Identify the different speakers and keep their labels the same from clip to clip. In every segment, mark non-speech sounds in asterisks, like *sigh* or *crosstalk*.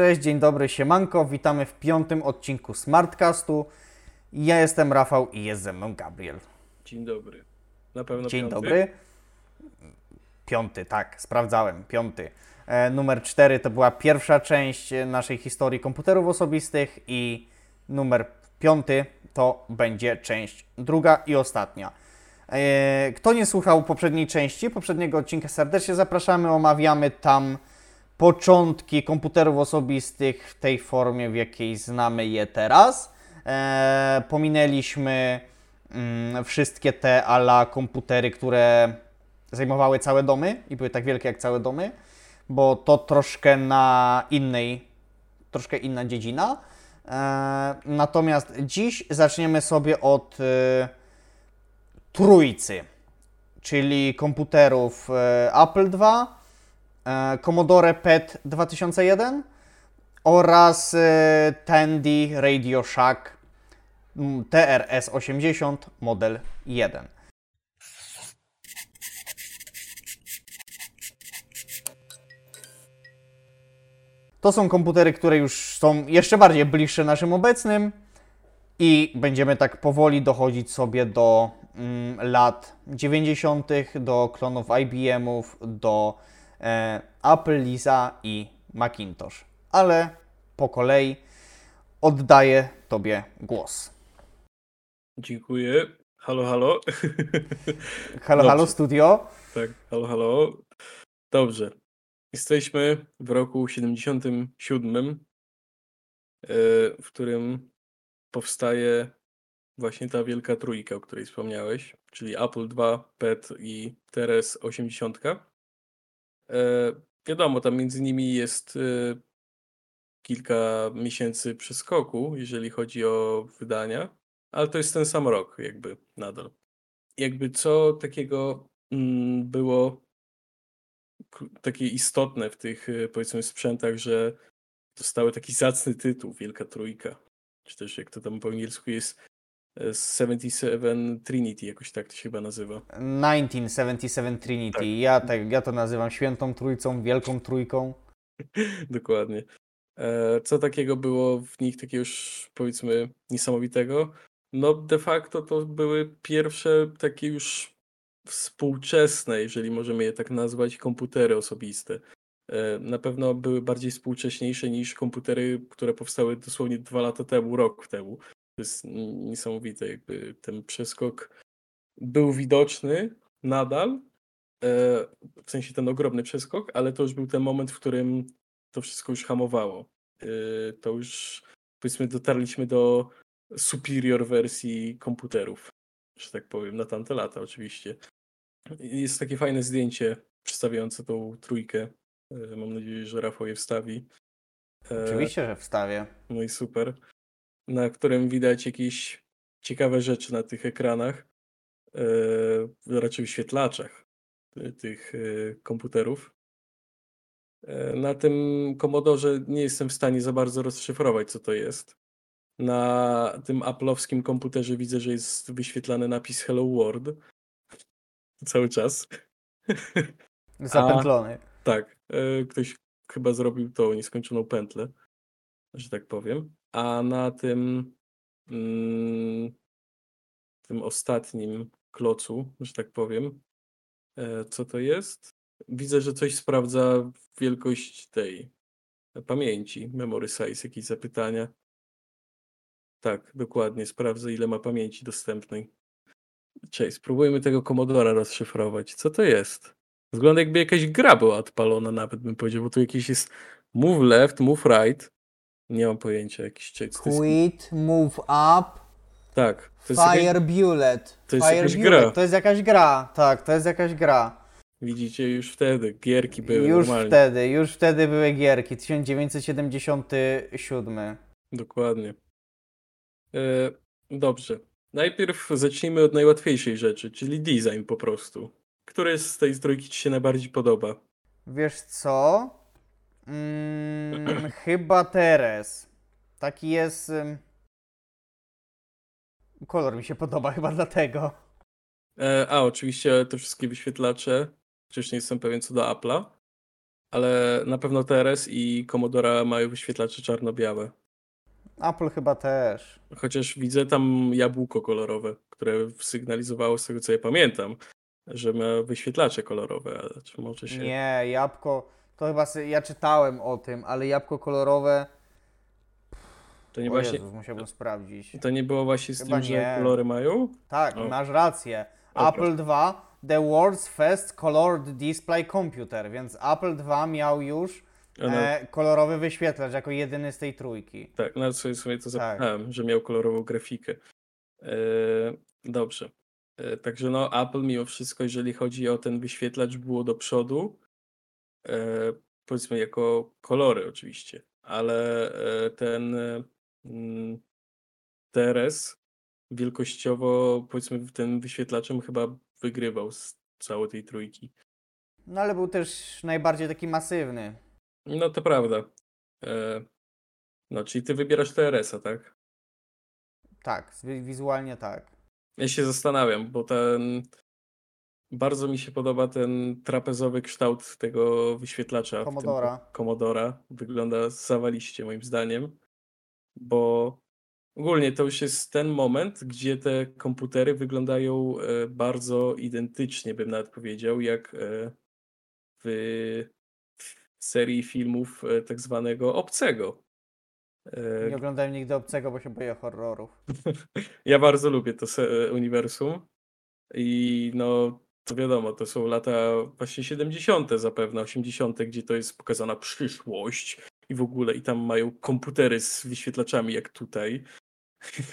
Speaker 1: Cześć, dzień dobry, siemanko. Witamy w piątym odcinku Smartcastu. Ja jestem Rafał i jest ze mną Gabriel.
Speaker 2: Dzień dobry. Na pewno
Speaker 1: Dzień
Speaker 2: piąty?
Speaker 1: dobry. Piąty, tak, sprawdzałem, piąty. E, numer cztery to była pierwsza część naszej historii komputerów osobistych i numer piąty to będzie część druga i ostatnia. E, Kto nie słuchał poprzedniej części, poprzedniego odcinka serdecznie zapraszamy, omawiamy tam początki komputerów osobistych w tej formie, w jakiej znamy je teraz. E, pominęliśmy mm, wszystkie te ala komputery, które zajmowały całe domy i były tak wielkie jak całe domy, bo to troszkę na innej, troszkę inna dziedzina. E, natomiast dziś zaczniemy sobie od e, trójcy, czyli komputerów e, Apple II, Commodore PET 2001 oraz e, Tandy Radio Shack mm, TRS-80 model 1. To są komputery, które już są jeszcze bardziej bliższe naszym obecnym i będziemy tak powoli dochodzić sobie do mm, lat 90., do klonów IBM-ów, do e, Apple, Lisa i Macintosh. Ale po kolei oddaję Tobie głos.
Speaker 2: Dziękuję. Halo, halo. *laughs*
Speaker 1: Halo,
Speaker 2: Dobrze.
Speaker 1: halo studio.
Speaker 2: tak, halo, halo. Dobrze. Jesteśmy w roku 77, e, w którym powstaje właśnie ta wielka trójka, o której wspomniałeś, czyli Apple II, PET i TRS 80. E, Wiadomo, tam między nimi jest e, kilka miesięcy przeskoku, jeżeli chodzi o wydania, ale to jest ten sam rok, jakby nadal. Jakby co takiego mm, było takie istotne w tych e, powiedzmy sprzętach, że dostały taki zacny tytuł Wielka Trójka. Czy też jak to tam po angielsku jest 77 Trinity, jakoś tak to się chyba nazywa.
Speaker 1: 1977 Trinity.
Speaker 2: Tak.
Speaker 1: Ja, tak, ja to nazywam świętą trójcą, wielką trójką. *laughs*
Speaker 2: Dokładnie. E, Co takiego było w nich takiego już powiedzmy niesamowitego? No de facto to były pierwsze takie już współczesne, jeżeli możemy je tak nazwać, komputery osobiste. E, Na pewno były bardziej współcześniejsze niż komputery, które powstały dosłownie dwa lata temu, rok temu. Jest niesamowite, jakby ten przeskok był widoczny nadal, e, w sensie ten ogromny przeskok, ale to już był ten moment, w którym to wszystko już hamowało. Yy, To już powiedzmy dotarliśmy do superior wersji komputerów, że tak powiem, na tamte lata oczywiście. Jest takie fajne zdjęcie przedstawiające tą trójkę. Yy, Mam nadzieję, że Rafał je wstawi. E,
Speaker 1: Oczywiście, że wstawię.
Speaker 2: No i super. Na którym widać jakieś ciekawe rzeczy na tych ekranach, e, raczej wyświetlaczach ty- tych e, komputerów. E, Na tym Commodore nie jestem w stanie za bardzo rozszyfrować, co to jest. Na tym Apple'owskim komputerze widzę, że jest wyświetlany napis Hello World. Cały czas. *laughs*
Speaker 1: Zapętlony.
Speaker 2: Tak, e, ktoś chyba zrobił tą nieskończoną pętlę, że tak powiem. A na tym, mm, tym ostatnim klocu, że tak powiem, e, co to jest? Widzę, że coś sprawdza wielkość tej pamięci, memory size, jakieś zapytania. Tak, dokładnie, sprawdzę ile ma pamięci dostępnej. Cześć, spróbujmy tego Commodora rozszyfrować. Co to jest? Wygląda jakby jakaś gra była odpalona nawet bym powiedział, bo tu jakiś jest move left, move right. Nie mam pojęcia, jakiś jest,
Speaker 1: Quit, move up,
Speaker 2: tak, jest jakaś,
Speaker 1: fire bullet.
Speaker 2: to jest
Speaker 1: fire
Speaker 2: jakaś
Speaker 1: bullet.
Speaker 2: gra.
Speaker 1: To jest jakaś gra. Tak, to jest jakaś gra.
Speaker 2: widzicie, już wtedy gierki były
Speaker 1: Już
Speaker 2: normalnie.
Speaker 1: wtedy, już wtedy były gierki. 1977.
Speaker 2: Dokładnie. E, dobrze. Najpierw zacznijmy od najłatwiejszej rzeczy, czyli design po prostu. Który z tej trójki ci się najbardziej podoba?
Speaker 1: Wiesz co? Mm, *clears throat* chyba Teres. Taki jest. Kolor mi się podoba, *laughs* chyba dlatego.
Speaker 2: E, a, oczywiście te wszystkie wyświetlacze, chociaż nie jestem pewien co do Apple'a. Ale na pewno TRS i Commodore mają wyświetlacze czarno-białe.
Speaker 1: Apple chyba też.
Speaker 2: Chociaż widzę tam jabłko kolorowe, które sygnalizowało z tego co ja pamiętam, że ma wyświetlacze kolorowe, ale czy może się...
Speaker 1: Nie, jabłko, to chyba sy- ja czytałem o tym, ale jabłko kolorowe,
Speaker 2: To nie
Speaker 1: o
Speaker 2: właśnie...
Speaker 1: Jezus, musiałbym sprawdzić.
Speaker 2: To nie było właśnie z
Speaker 1: Chyba
Speaker 2: tym, że
Speaker 1: nie.
Speaker 2: kolory mają?
Speaker 1: Tak,
Speaker 2: O.
Speaker 1: masz rację.
Speaker 2: O,
Speaker 1: Apple 2, The World's First Colored Display Computer, więc Apple 2 miał już
Speaker 2: no,
Speaker 1: e, kolorowy wyświetlacz jako jedyny z tej trójki.
Speaker 2: Tak, nawet sobie, sobie to
Speaker 1: Tak.
Speaker 2: zapytałem, że miał kolorową grafikę. E, dobrze. E, także no, Apple mimo wszystko, jeżeli chodzi o ten wyświetlacz, było do przodu. E, powiedzmy jako kolory oczywiście, ale e, ten e, mm, TRS wielkościowo, powiedzmy, tym wyświetlaczem chyba wygrywał z całej tej trójki.
Speaker 1: No ale był też najbardziej taki masywny.
Speaker 2: No to prawda. No, czyli ty wybierasz TRS-a, tak?
Speaker 1: Tak, wi- wizualnie tak.
Speaker 2: Ja się zastanawiam, bo ten. Bardzo mi się podoba ten trapezowy kształt tego wyświetlacza.
Speaker 1: Commodora.
Speaker 2: Commodora. Wygląda zawaliście, moim zdaniem. Bo ogólnie to już jest ten moment, gdzie te komputery wyglądają e, bardzo identycznie, bym nawet powiedział, jak e, w serii filmów e, tak zwanego Obcego.
Speaker 1: Nie oglądałem nigdy obcego, bo się boję horrorów. *laughs*
Speaker 2: Ja bardzo lubię to uniwersum i no wiadomo, to są lata właśnie 70. zapewne, 80., gdzie to jest pokazana przyszłość i w ogóle i tam mają komputery z wyświetlaczami jak tutaj. *laughs*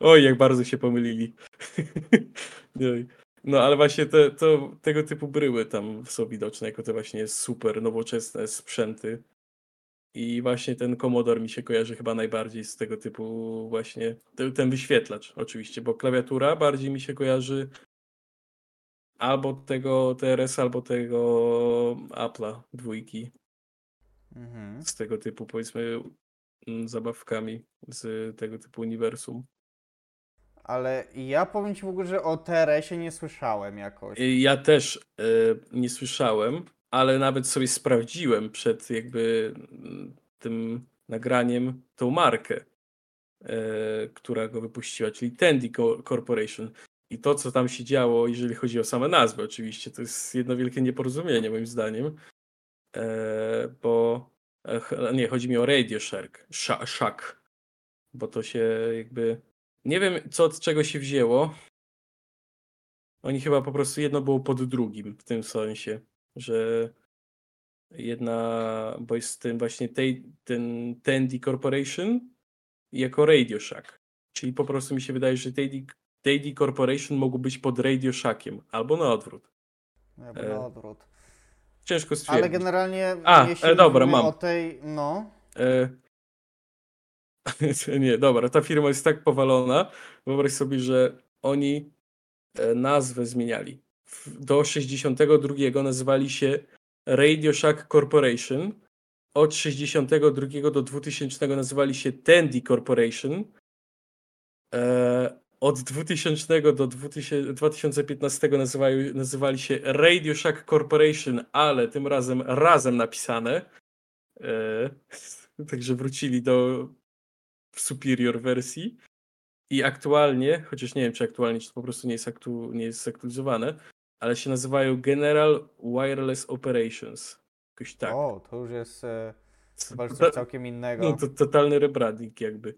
Speaker 2: Oj, jak bardzo się pomylili. *laughs* No ale właśnie te, to, tego typu bryły tam są widoczne jako te właśnie super nowoczesne sprzęty. I właśnie ten Commodore mi się kojarzy chyba najbardziej z tego typu właśnie, te- ten wyświetlacz oczywiście, bo klawiatura bardziej mi się kojarzy albo tego TRS, albo tego Apple'a dwójki
Speaker 1: Mhm.
Speaker 2: z tego typu powiedzmy mm, zabawkami z tego typu uniwersum.
Speaker 1: Ale ja powiem Ci w ogóle, że o TRS-ie nie słyszałem jakoś.
Speaker 2: Y, Ja też e, nie słyszałem, ale nawet sobie sprawdziłem przed jakby mm, tym nagraniem tą markę, e, która go wypuściła, czyli Tandy Co- Corporation. I to, co tam się działo, jeżeli chodzi o same nazwy, oczywiście, to jest jedno wielkie nieporozumienie, moim zdaniem. E, bo e, nie, chodzi mi o Radio Shack, Sha- Shack, bo to się jakby. Nie wiem, co od czego się wzięło. Oni chyba po prostu jedno było pod drugim, w tym sensie, że jedna, bo jest ten właśnie tej, ten Tandy Corporation jako Radio Shack. Czyli po prostu mi się wydaje, że Tandy, Tandy Corporation mogło być pod Radio Shackiem, albo na odwrót.
Speaker 1: Jakby
Speaker 2: e,
Speaker 1: na odwrót.
Speaker 2: Ciężko stwierdzić.
Speaker 1: Ale generalnie,
Speaker 2: A,
Speaker 1: jeśli
Speaker 2: e, dobra,
Speaker 1: mówimy
Speaker 2: mam.
Speaker 1: o tej, no,
Speaker 2: E... *laughs* Nie, dobra, ta firma jest tak powalona. Wyobraź sobie, że oni e, nazwę zmieniali. Do 62 nazywali się Radio Shack Corporation. Od 62 do 2000 nazywali się Tandy Corporation. Od 2000 do 2000 2015 nazywali, nazywali się Radio Shack Corporation, ale tym razem razem napisane. E, *laughs* Także wrócili do superior wersji. I aktualnie, chociaż nie wiem, czy aktualnie, czy to po prostu nie jest, aktu, nie jest zaktualizowane, ale się nazywają General Wireless Operations. Jakoś tak.
Speaker 1: o, to już jest e, chyba całkiem innego.
Speaker 2: No to totalny rebranding jakby.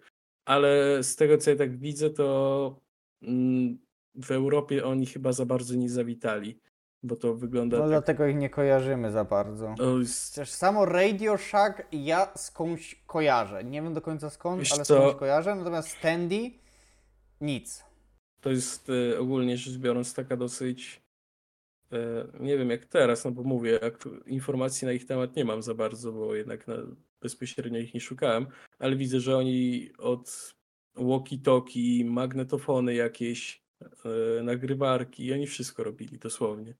Speaker 2: Ale z tego co ja tak widzę, to mm, w Europie oni chyba za bardzo nie zawitali, bo to wygląda
Speaker 1: No
Speaker 2: tak.
Speaker 1: dlatego ich nie kojarzymy za bardzo.
Speaker 2: O, jest-
Speaker 1: Chociaż samo Radio Shack ja skądś kojarzę. Nie wiem do końca skąd,
Speaker 2: Wiesz
Speaker 1: ale
Speaker 2: co?
Speaker 1: skądś kojarzę. Natomiast Standy nic.
Speaker 2: To jest e, ogólnie rzecz biorąc taka dosyć. e, Nie wiem jak teraz, no bo mówię, jak informacji na ich temat nie mam za bardzo, bo jednak na, bezpośrednio ich nie szukałem, ale widzę, że oni od walkie-talkie, magnetofony jakieś, e, nagrywarki, oni wszystko robili dosłownie.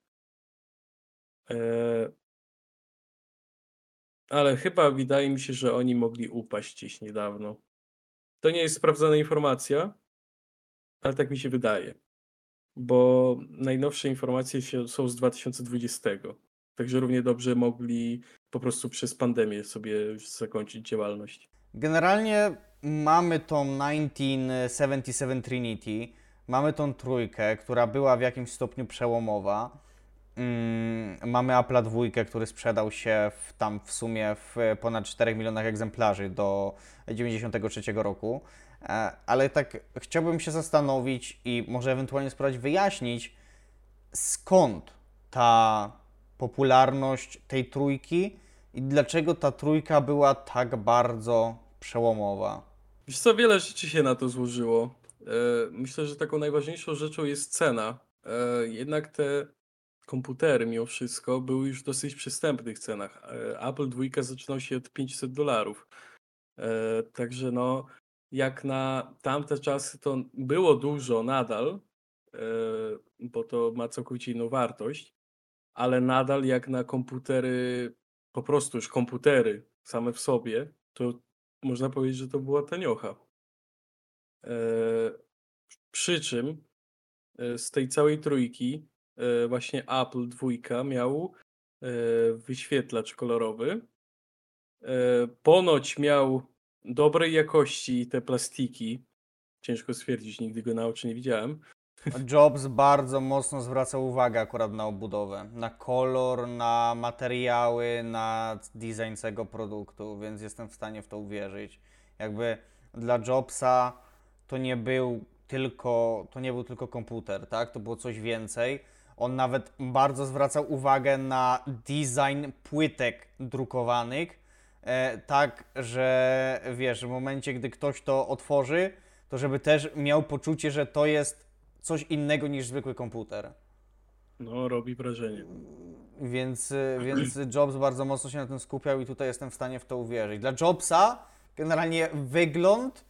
Speaker 2: E, Ale chyba wydaje mi się, że oni mogli upaść gdzieś niedawno. To nie jest sprawdzona informacja, ale tak mi się wydaje. Bo najnowsze informacje są z 2020. Także równie dobrze mogli po prostu przez pandemię sobie zakończyć działalność.
Speaker 1: Generalnie mamy tą 1977 Trinity, mamy tą trójkę, która była w jakimś stopniu przełomowa. Mm, mamy Apple dwójkę, który sprzedał się w, tam w sumie w ponad 4 milionach egzemplarzy do 93 roku. E, Ale tak chciałbym się zastanowić i może ewentualnie spróbować wyjaśnić, skąd ta popularność tej trójki i dlaczego ta trójka była tak bardzo przełomowa.
Speaker 2: Wiesz co, wiele rzeczy się na to złożyło. E, Myślę, że taką najważniejszą rzeczą jest cena. E, Jednak te komputery mimo wszystko były już w dosyć przystępnych cenach. E, Apple II zaczynał się od 500 dolarów. Także no, jak na tamte czasy to było dużo nadal, bo to ma całkowicie inną wartość, ale nadal jak na komputery, po prostu już komputery same w sobie, to można powiedzieć, że to była taniocha. E, Przy czym e, z tej całej trójki e, właśnie Apple dwójka miał e, wyświetlacz kolorowy. E, Ponoć miał dobrej jakości te plastiki. Ciężko stwierdzić, nigdy go na oczy nie widziałem.
Speaker 1: Jobs bardzo mocno zwracał uwagę akurat na obudowę, na kolor, na materiały, na design tego produktu, więc jestem w stanie w to uwierzyć. Jakby dla Jobsa to nie był tylko, to nie był tylko komputer, tak? To było coś więcej. On nawet bardzo zwracał uwagę na design płytek drukowanych, e, tak, że wiesz, w momencie, gdy ktoś to otworzy, to żeby też miał poczucie, że to jest coś innego niż zwykły komputer.
Speaker 2: No, robi wrażenie.
Speaker 1: Więc, y, więc *clears throat* Jobs bardzo mocno się na tym skupiał i tutaj jestem w stanie w to uwierzyć. Dla Jobsa generalnie wygląd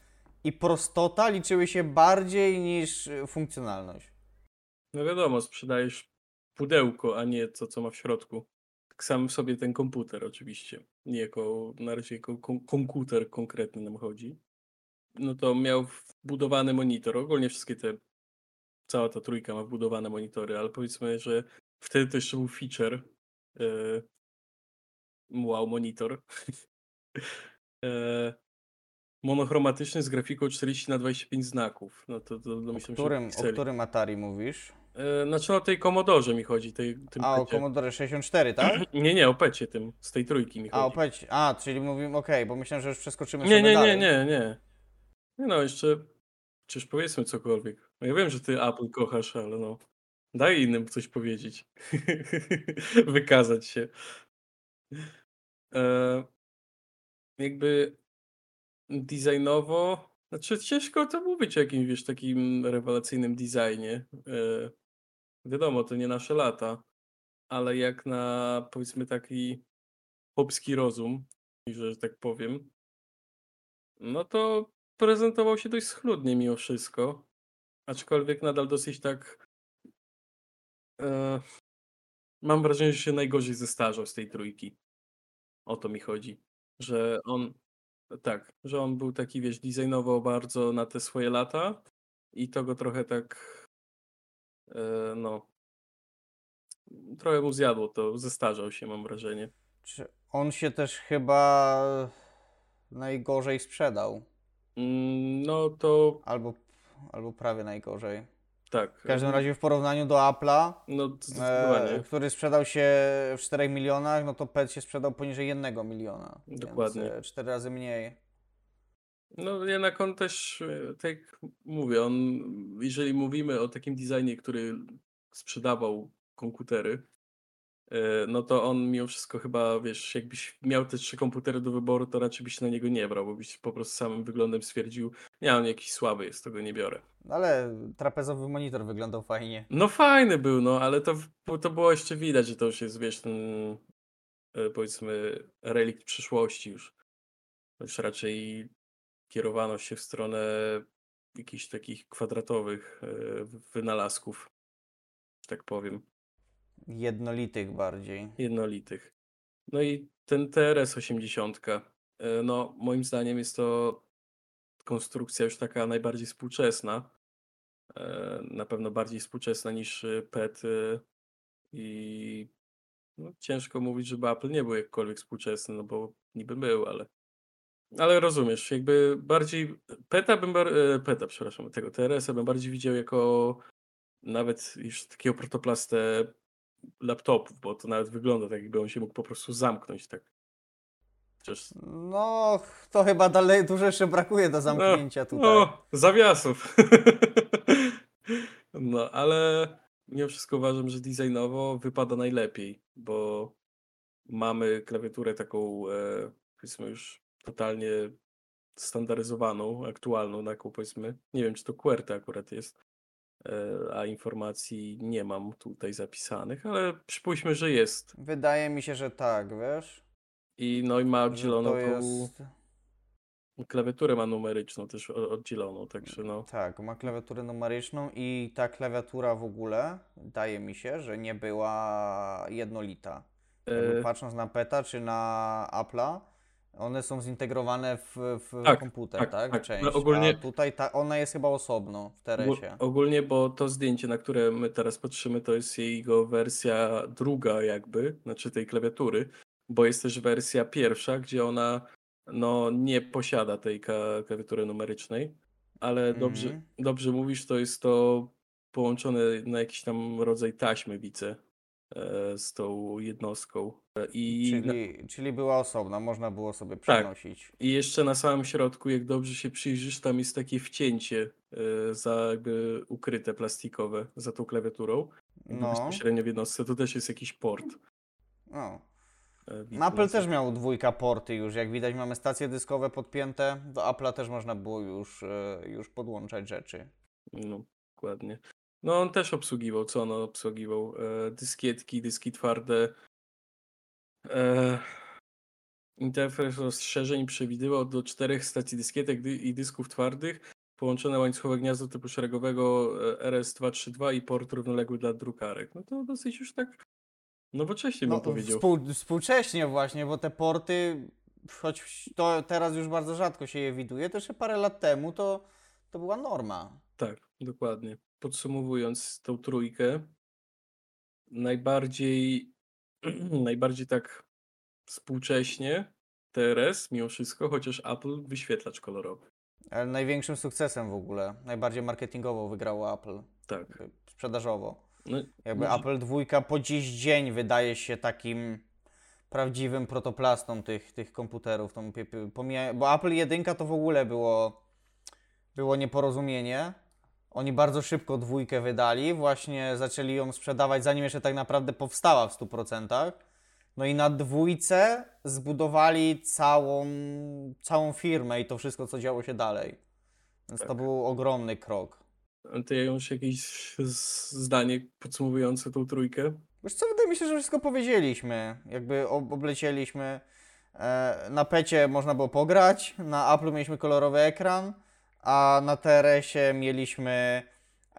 Speaker 1: i prostota liczyły się bardziej niż funkcjonalność.
Speaker 2: No wiadomo, sprzedajesz pudełko, a nie to, co ma w środku. Tak sam w sobie ten komputer oczywiście. Nie jako, na razie jako kom- komputer konkretny nam chodzi. No to miał wbudowany monitor. Ogólnie wszystkie te, cała ta trójka ma wbudowane monitory, ale powiedzmy, że wtedy to jeszcze był feature. e, wow, monitor. e, *laughs* monochromatyczny z grafiką 40 na 25 znaków. No to, to
Speaker 1: O
Speaker 2: domyślam się, że
Speaker 1: którym, o którym Atari mówisz?
Speaker 2: E, Znaczy o tej Commodore mi chodzi, tej, tym
Speaker 1: A, o
Speaker 2: pecie.
Speaker 1: Commodore 64, tak? *clears throat*
Speaker 2: Nie, nie, o pecie tym, z tej trójki mi
Speaker 1: A, o
Speaker 2: chodzi.
Speaker 1: peć. A, czyli mówimy, okej, bo myślałem, że już przeskoczymy
Speaker 2: Nie,
Speaker 1: sobie
Speaker 2: nie, nie,
Speaker 1: dalej.
Speaker 2: nie, nie. Nie no, jeszcze, czyż powiedzmy cokolwiek. No ja wiem, że ty Apple kochasz, ale no, daj innym coś powiedzieć. *laughs* Wykazać się. E, jakby designowo, znaczy ciężko to mówić o jakimś, wiesz, takim rewelacyjnym designie. E, wiadomo, to nie nasze lata, ale jak na, powiedzmy, taki chłopski rozum, że tak powiem, no to prezentował się dość schludnie mimo wszystko. Aczkolwiek nadal dosyć tak. E, mam wrażenie, że się najgorzej zestarzał z tej trójki. O to mi chodzi. Że on. Tak, że on był taki, wiesz, designowo bardzo na te swoje lata i to go trochę tak. E, no. Trochę mu zjadło to, zestarzał się, mam wrażenie.
Speaker 1: Czy on się też chyba najgorzej sprzedał?
Speaker 2: Mm, No to
Speaker 1: Albo, albo prawie najgorzej.
Speaker 2: tak.
Speaker 1: W każdym razie w porównaniu do Apple'a,
Speaker 2: No
Speaker 1: e, który sprzedał się w 4 milionach, no to PET się sprzedał poniżej 1 miliona.
Speaker 2: Dokładnie.
Speaker 1: Więc 4 razy mniej.
Speaker 2: No jednak on też, e, tak jak mówię, on, jeżeli mówimy o takim designie, który sprzedawał komputery, e, no to on mimo wszystko chyba, wiesz, jakbyś miał te trzy komputery do wyboru, to raczej byś na niego nie brał, bo byś po prostu samym wyglądem stwierdził, nie, on jakiś słaby jest, to go nie biorę.
Speaker 1: No Ale trapezowy monitor wyglądał fajnie.
Speaker 2: No fajny był, no, ale to, to było jeszcze widać, że to już jest, wiesz, ten, e, powiedzmy, relikt przyszłości już. Już raczej kierowano się w stronę jakichś takich kwadratowych e, wynalazków, że tak powiem,
Speaker 1: Jednolitych bardziej.
Speaker 2: jednolitych. No i ten TRS 80, e, no moim zdaniem jest to konstrukcja już taka najbardziej współczesna. e, Na pewno bardziej współczesna niż e, PET i No, ciężko mówić, żeby Apple nie był jakkolwiek współczesny, no bo niby był, ale. Ale rozumiesz, jakby bardziej. Peta bym. bar- Peta, przepraszam, tego TRS-a bym bardziej widział jako nawet już takiego protoplastę laptopów, bo to nawet wygląda tak, jakby on się mógł po prostu zamknąć tak. Chociaż.
Speaker 1: No, to chyba dalej dużo jeszcze brakuje do zamknięcia tutaj.
Speaker 2: No, zawiasów. *laughs* no, ale mimo wszystko uważam, że designowo wypada najlepiej, bo mamy klawiaturę taką, e, powiedzmy już totalnie standaryzowaną, aktualną, taką powiedzmy, nie wiem czy to QWERTY akurat jest, a informacji nie mam tutaj zapisanych, ale przypuśćmy, że jest.
Speaker 1: Wydaje mi się, że tak, wiesz?
Speaker 2: I no i ma oddzieloną
Speaker 1: to
Speaker 2: tą
Speaker 1: jest...
Speaker 2: klawiaturę ma numeryczną też oddzieloną, także no.
Speaker 1: Tak, ma klawiaturę numeryczną i ta klawiatura w ogóle, wydaje mi się, że nie była jednolita.
Speaker 2: E,
Speaker 1: patrząc na PETA czy na Apple'a, one są zintegrowane w, w
Speaker 2: Tak,
Speaker 1: komputer,
Speaker 2: tak,
Speaker 1: tak?
Speaker 2: tak. No
Speaker 1: Część.
Speaker 2: ogólnie-
Speaker 1: A tutaj ta, ona jest chyba osobno w Teresie.
Speaker 2: Ogólnie, bo to zdjęcie, na które my teraz patrzymy, to jest jego wersja druga jakby, znaczy tej klawiatury, bo jest też wersja pierwsza, gdzie ona no nie posiada tej klawiatury numerycznej, ale dobrze,
Speaker 1: Mhm.
Speaker 2: dobrze mówisz, to jest to połączone na jakiś tam rodzaj taśmy, widzę, z tą jednostką. E, I, na,
Speaker 1: Czyli, czyli była osobna, można było sobie
Speaker 2: Tak.
Speaker 1: przenosić.
Speaker 2: I jeszcze na samym środku, jak dobrze się przyjrzysz, tam jest takie wcięcie e, za jakby ukryte plastikowe za tą klawiaturą.
Speaker 1: No,
Speaker 2: bezpośrednio w jednostce to też jest jakiś port.
Speaker 1: no.
Speaker 2: e,
Speaker 1: Apple też miał dwójka porty już, jak widać mamy stacje dyskowe podpięte, do Apple'a też można było już, e, już podłączać rzeczy.
Speaker 2: No, dokładnie. No on też obsługiwał, co on obsługiwał? E, dyskietki, dyski twarde. E, interfejs rozszerzeń przewidywał do czterech stacji dyskietek dy- i dysków twardych połączone łańcuchowe gniazdo typu szeregowego e, RS232 i port równoległy dla drukarek. No to dosyć już tak nowocześnie bym
Speaker 1: No,
Speaker 2: powiedział.
Speaker 1: współ, współcześnie właśnie, bo te porty, choć to teraz już bardzo rzadko się je widuje, to jeszcze parę lat temu to, to była norma.
Speaker 2: Tak, dokładnie. Podsumowując tą trójkę, najbardziej, *clears throat* najbardziej tak współcześnie TRS mimo wszystko, chociaż Apple wyświetlacz kolorowy.
Speaker 1: Ale największym sukcesem w ogóle, najbardziej marketingowo wygrało Apple,
Speaker 2: Tak.
Speaker 1: sprzedażowo.
Speaker 2: No,
Speaker 1: Jakby
Speaker 2: no,
Speaker 1: Apple dwójka po dziś dzień wydaje się takim prawdziwym protoplastą tych, tych komputerów. Tą, bo Apple jedynka to w ogóle było, było nieporozumienie. Oni bardzo szybko dwójkę wydali, właśnie zaczęli ją sprzedawać, zanim jeszcze tak naprawdę powstała w 100%. No i na dwójce zbudowali całą, całą firmę i to wszystko, co działo się dalej. Więc to
Speaker 2: Tak.
Speaker 1: był ogromny krok.
Speaker 2: A Ty już jakieś zdanie podsumowujące tą trójkę?
Speaker 1: Wiesz co, wydaje mi się, że wszystko powiedzieliśmy. Jakby ob- oblecieliśmy. E, na pecie można było pograć, na Apple mieliśmy kolorowy ekran, a na TRS-ie mieliśmy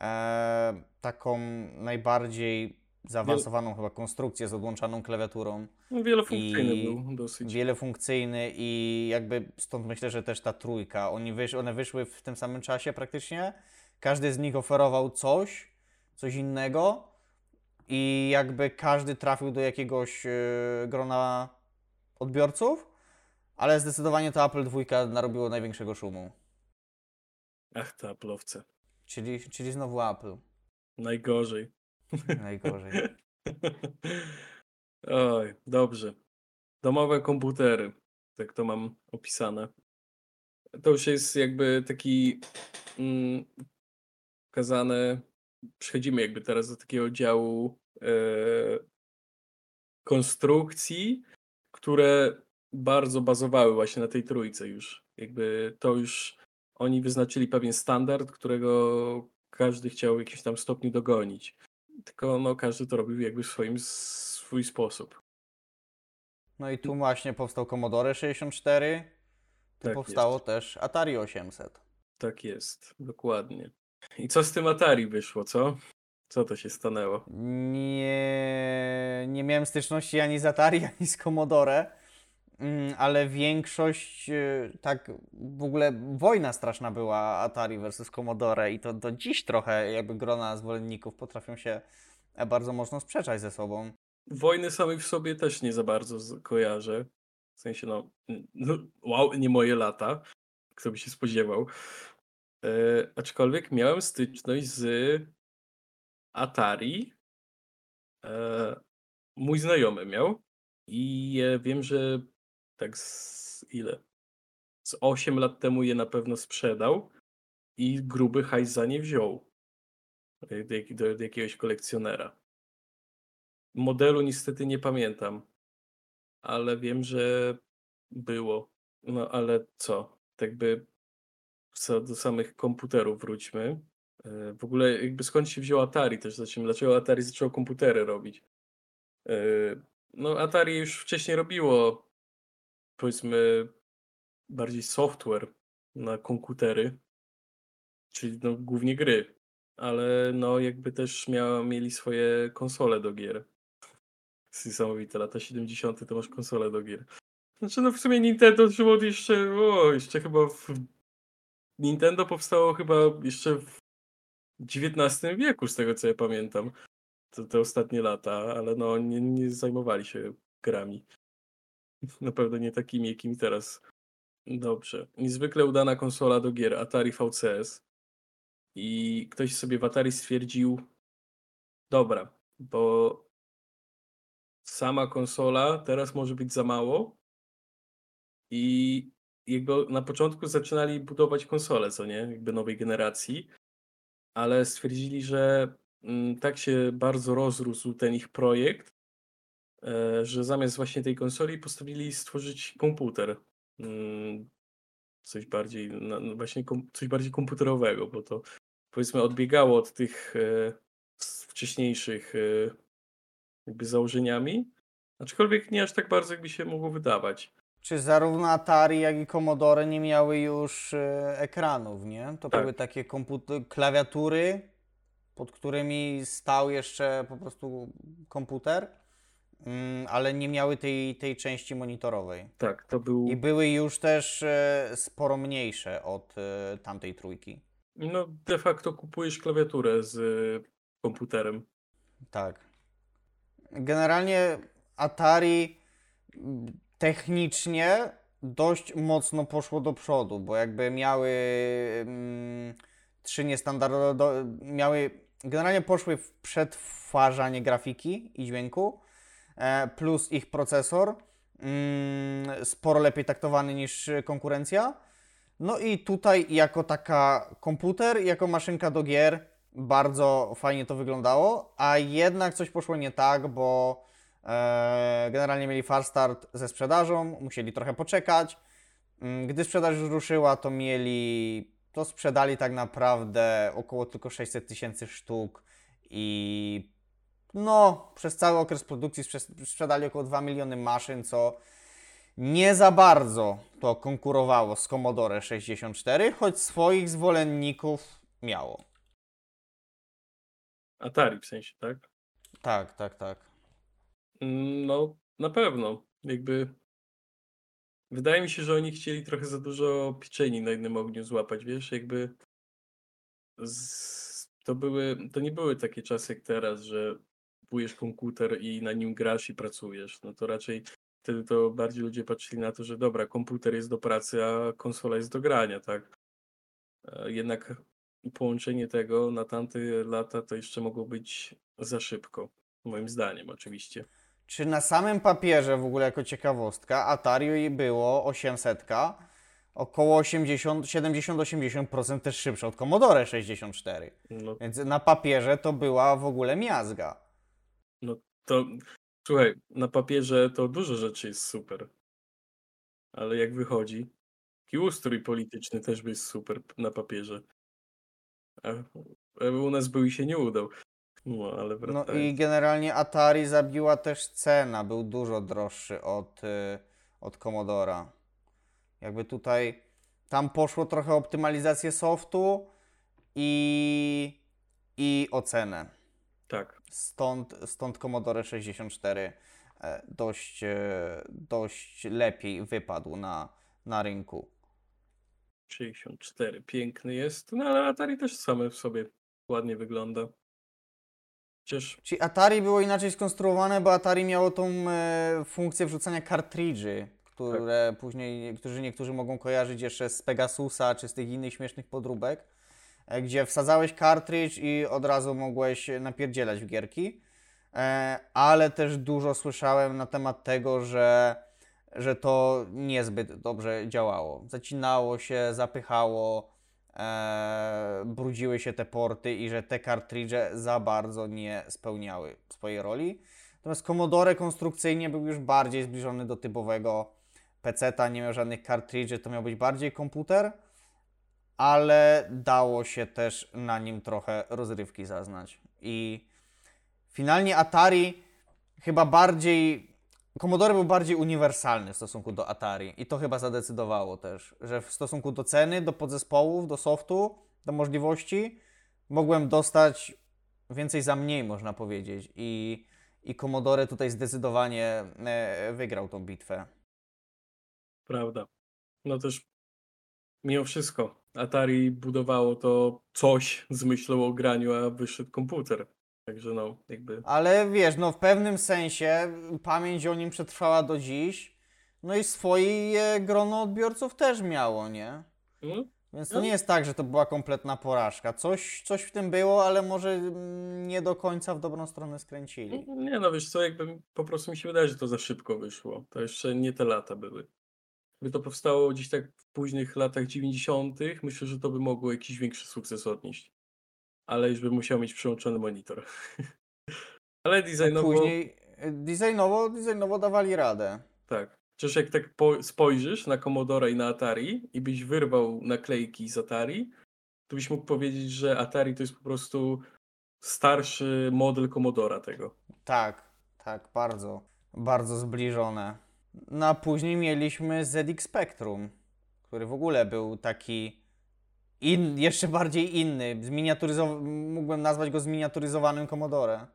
Speaker 1: e, taką najbardziej zaawansowaną chyba konstrukcję z odłączaną klawiaturą.
Speaker 2: No, wielofunkcyjny
Speaker 1: I
Speaker 2: był dosyć.
Speaker 1: Wielofunkcyjny i jakby stąd myślę, że też ta trójka. Oni wysz, one wyszły w tym samym czasie praktycznie. Każdy z nich oferował coś, coś innego i jakby każdy trafił do jakiegoś e, grona odbiorców, ale zdecydowanie to Apple dwójka narobiło największego szumu.
Speaker 2: Ach, te Apple'owce.
Speaker 1: Czyli, czyli znowu Apple.
Speaker 2: Najgorzej.
Speaker 1: Najgorzej. *laughs*
Speaker 2: Oj, dobrze. Domowe komputery. Tak to mam opisane. To już jest jakby taki mm, pokazane. Przechodzimy jakby teraz do takiego działu e, konstrukcji, które bardzo bazowały właśnie na tej trójce już. Jakby to już oni wyznaczyli pewien standard, którego każdy chciał w jakimś tam stopniu dogonić. Tylko no, każdy to robił jakby w swoim swój sposób.
Speaker 1: No i tu właśnie powstał Commodore 64. Tu
Speaker 2: Tak
Speaker 1: powstało
Speaker 2: jest.
Speaker 1: też Atari 800.
Speaker 2: Tak jest, dokładnie. I co z tym Atari wyszło, co? Co to się stanęło?
Speaker 1: Nie, nie miałem styczności ani z Atari, *laughs* ani z Commodore, mm, ale większość, y, tak w ogóle wojna straszna była Atari versus Commodore i to do dziś trochę jakby grona zwolenników potrafią się e, bardzo mocno sprzeczać ze sobą.
Speaker 2: wojny samej w sobie też nie za bardzo kojarzę. W sensie, no, no, wow, nie moje lata. Kto by się spodziewał. E, aczkolwiek miałem styczność z Atari. E, mój znajomy miał i wiem, że tak z ile? Z 8 lat temu je na pewno sprzedał i gruby hajs za nie wziął. Do, do, do jakiegoś kolekcjonera. Modelu niestety nie pamiętam, ale wiem, że było. No ale co? Tak by co do samych komputerów wróćmy. E, W ogóle jakby skąd się wziął Atari też zacznijmy. Dlaczego Atari zaczęło komputery robić? E, No Atari już wcześniej robiło powiedzmy bardziej software na komputery, czyli no, głównie gry, ale no jakby też miała, mieli swoje konsole do gier. Jest niesamowite, lata 70. to masz konsole do gier. Znaczy no w sumie Nintendo żyło jeszcze, o, jeszcze chyba w... Nintendo powstało chyba jeszcze w XIX wieku, z tego co ja pamiętam. To, te ostatnie lata, ale no nie, nie zajmowali się grami. *laughs* Na pewno nie takimi, jakimi teraz. Dobrze. Niezwykle udana konsola do gier Atari VCS. I ktoś sobie w Atari stwierdził, dobra, bo sama konsola teraz może być za mało. I jego na początku zaczynali budować konsole, co nie? Jakby nowej generacji, ale stwierdzili, że mm, tak się bardzo rozrósł ten ich projekt, że zamiast właśnie tej konsoli postawili stworzyć komputer. Mm, Coś bardziej, no właśnie coś bardziej komputerowego, bo to powiedzmy odbiegało od tych e, wcześniejszych e, jakby założeniami, aczkolwiek nie aż tak bardzo, jakby się mogło wydawać.
Speaker 1: Czy zarówno Atari, jak i Commodore nie miały już e, ekranów, nie? To
Speaker 2: Tak.
Speaker 1: były takie komputer, klawiatury, pod którymi stał jeszcze po prostu komputer, ale nie miały tej, tej części monitorowej.
Speaker 2: Tak, to był.
Speaker 1: I były już też e, sporo mniejsze od e, tamtej trójki.
Speaker 2: No, de facto kupujesz klawiaturę z y, komputerem.
Speaker 1: Tak. Generalnie Atari mm, technicznie dość mocno poszło do przodu, bo jakby miały mm, trzy niestandardowe, miały, generalnie poszły w przetwarzanie grafiki i dźwięku, e, plus ich procesor, mm, sporo lepiej taktowany niż konkurencja. No i tutaj jako taka komputer, jako maszynka do gier bardzo fajnie to wyglądało, a jednak coś poszło nie tak, bo e, generalnie mieli fast start ze sprzedażą, musieli trochę poczekać. Mm, Gdy sprzedaż już ruszyła, to mieli, to sprzedali tak naprawdę około tylko 600 tysięcy sztuk i no, przez cały okres produkcji sprze- sprzedali około 2 miliony maszyn, co nie za bardzo to konkurowało z Commodore 64, choć swoich zwolenników miało.
Speaker 2: Atari w sensie, tak?
Speaker 1: Tak, tak, tak.
Speaker 2: No, na pewno. Jakby. Wydaje mi się, że oni chcieli trochę za dużo pieczeni na jednym ogniu złapać, wiesz, jakby. Z... To były, to nie były takie czasy jak teraz, że kupujesz komputer i na nim grasz i pracujesz. No to raczej wtedy to bardziej ludzie patrzyli na to, że dobra, komputer jest do pracy, a konsola jest do grania, tak? E, Jednak połączenie tego na tamte lata to jeszcze mogło być za szybko. Moim zdaniem, oczywiście.
Speaker 1: Czy na samym papierze, w ogóle jako ciekawostka, Atari było 800, około 80, 70-80% też szybsza od Commodore 64.
Speaker 2: No
Speaker 1: Więc na papierze to była w ogóle miazga.
Speaker 2: To słuchaj, na papierze to dużo rzeczy jest super. Ale jak wychodzi, taki ustrój polityczny też jest super na papierze. A u nas był i się nie udał. No, ale
Speaker 1: No i generalnie Atari zabiła też cena, był dużo droższy od, y, od Commodora. Jakby tutaj, tam poszło trochę optymalizację softu i, i o cenę.
Speaker 2: Tak.
Speaker 1: Stąd, stąd Commodore 64 e, dość, e, dość lepiej wypadł na, na rynku.
Speaker 2: 64, piękny jest. No ale Atari też same w sobie ładnie wygląda. Chociaż
Speaker 1: Czyli Atari było inaczej skonstruowane, bo Atari miało tą e, funkcję wrzucania kartridży, które później, którzy niektórzy mogą kojarzyć jeszcze z Pegasusa czy z tych innych śmiesznych podróbek, gdzie wsadzałeś kartridż i od razu mogłeś napierdzielać w gierki. E, ale też dużo słyszałem na temat tego, że, że to niezbyt dobrze działało. Zacinało się, zapychało, e, brudziły się te porty i że te kartridże za bardzo nie spełniały swojej roli. Natomiast Commodore konstrukcyjnie był już bardziej zbliżony do typowego PC-ta, nie miał żadnych kartridży, to miał być bardziej komputer, ale dało się też na nim trochę rozrywki zaznać. I finalnie Atari chyba bardziej. Commodore był bardziej uniwersalny w stosunku do Atari i to chyba zadecydowało też, że w stosunku do ceny, do podzespołów, do softu, do możliwości mogłem dostać więcej za mniej, można powiedzieć. I, i Commodore tutaj zdecydowanie e, wygrał tą bitwę.
Speaker 2: Prawda. No też mimo wszystko Atari budowało to coś z myślą o graniu, a wyszedł komputer. Także no, jakby
Speaker 1: Ale wiesz, no w pewnym sensie pamięć o nim przetrwała do dziś. No i swoje grono odbiorców też miało, nie?
Speaker 2: no,
Speaker 1: Więc to
Speaker 2: No.
Speaker 1: nie jest tak, że to była kompletna porażka. Coś, coś w tym było, ale może nie do końca w dobrą stronę skręcili.
Speaker 2: nie no wiesz co, jakby po prostu mi się wydaje, że to za szybko wyszło. To jeszcze nie te lata były. Gdyby to powstało gdzieś tak w późnych latach 90., myślę, że to by mogło jakiś większy sukces odnieść. Ale już by musiał mieć przyłączony monitor. *laughs* Ale designowo.
Speaker 1: Później y, designowo, designowo dawali radę.
Speaker 2: Tak. Chociaż jak tak po, spojrzysz na Commodore i na Atari i byś wyrwał naklejki z Atari, to byś mógł powiedzieć, że Atari to jest po prostu starszy model Commodora tego.
Speaker 1: Tak, tak, bardzo, bardzo zbliżone. No a później mieliśmy ZX Spectrum, który w ogóle był taki in, *laughs* jeszcze bardziej inny. Zminiaturyzow- mógłbym nazwać go zminiaturyzowanym Commodore.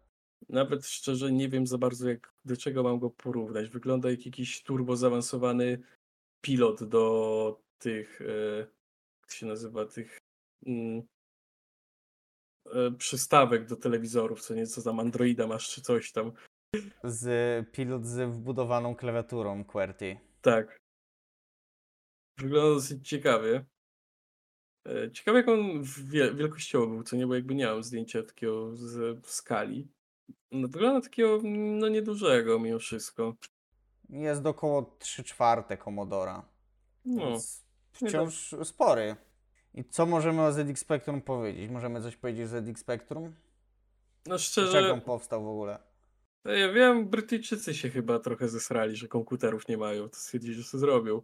Speaker 2: Nawet szczerze nie wiem za bardzo, jak, do czego mam go porównać. Wygląda jak jakiś turbo zaawansowany pilot do tych, e, jak się nazywa, tych mm, e, przystawek do telewizorów, co nieco tam Androida masz czy coś tam.
Speaker 1: Z pilot z wbudowaną klawiaturą QWERTY.
Speaker 2: Tak. Wygląda dosyć ciekawie. E, Ciekawe jak on wielkościowo był, co nie, bo jakby nie mam zdjęcia takiego z, w skali. No, wygląda takiego no niedużego mimo wszystko.
Speaker 1: Jest około 3 czwarte Commodora.
Speaker 2: No,
Speaker 1: Więc
Speaker 2: nie
Speaker 1: wciąż spory. I co możemy o ZX Spectrum powiedzieć? Możemy coś powiedzieć o ZX Spectrum?
Speaker 2: no
Speaker 1: Dlaczego
Speaker 2: szczerze,
Speaker 1: on powstał w ogóle?
Speaker 2: No ja wiem, Brytyjczycy się chyba trochę zesrali, że komputerów nie mają, to stwierdzili, że to zrobią.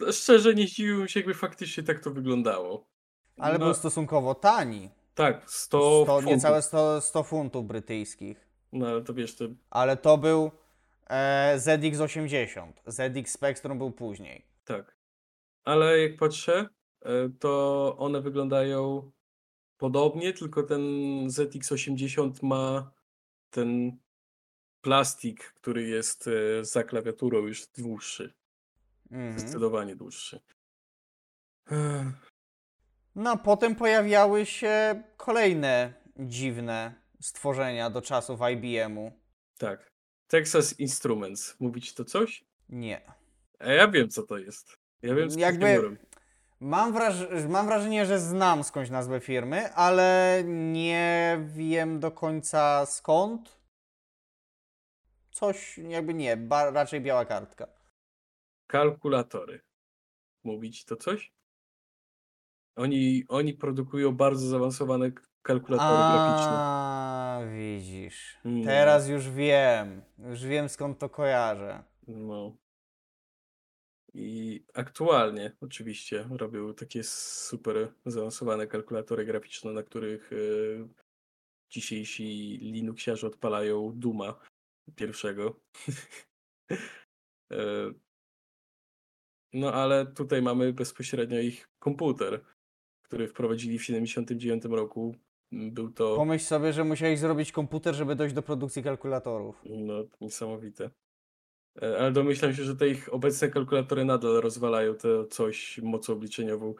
Speaker 2: No, szczerze nie zdziwiłbym się, jakby faktycznie tak to wyglądało.
Speaker 1: Ale
Speaker 2: no,
Speaker 1: był stosunkowo tani.
Speaker 2: Tak, 100,
Speaker 1: 100,
Speaker 2: funtów.
Speaker 1: niecałe 100, 100 funtów brytyjskich.
Speaker 2: No ale to wiesz, to
Speaker 1: Ale to był e, ZX80. ZX Spectrum był później.
Speaker 2: Tak. Ale jak patrzę, e, to one wyglądają podobnie, tylko ten ZX80 ma ten plastik, który jest e, za klawiaturą już dłuższy.
Speaker 1: Mhm.
Speaker 2: Zdecydowanie dłuższy.
Speaker 1: No a potem pojawiały się kolejne dziwne stworzenia do czasów IBM-u.
Speaker 2: Tak. Texas Instruments. Mówić to coś?
Speaker 1: Nie.
Speaker 2: A ja wiem, co to jest. Ja wiem, co
Speaker 1: Jakby-
Speaker 2: Jakby... robi.
Speaker 1: Mam, wraż- mam wrażenie, że znam skądś nazwę firmy, ale nie wiem do końca skąd. Coś jakby nie, ba- raczej biała kartka.
Speaker 2: Kalkulatory. Mówić to coś? Oni, oni produkują bardzo zaawansowane kalkulatory graficzne.
Speaker 1: A, widzisz.
Speaker 2: No.
Speaker 1: Teraz już wiem. Już wiem skąd to kojarzę.
Speaker 2: No. I aktualnie oczywiście robią takie super zaawansowane kalkulatory graficzne, na których e, dzisiejsi Linuxiarze odpalają Duma pierwszego. *laughs* E, no ale tutaj mamy bezpośrednio ich komputer, który wprowadzili w 79 roku. Był to
Speaker 1: Pomyśl sobie, że musiałeś zrobić komputer, żeby dojść do produkcji kalkulatorów.
Speaker 2: No, niesamowite. E, Ale domyślam się, że te ich obecne kalkulatory nadal rozwalają to coś mocą obliczeniową.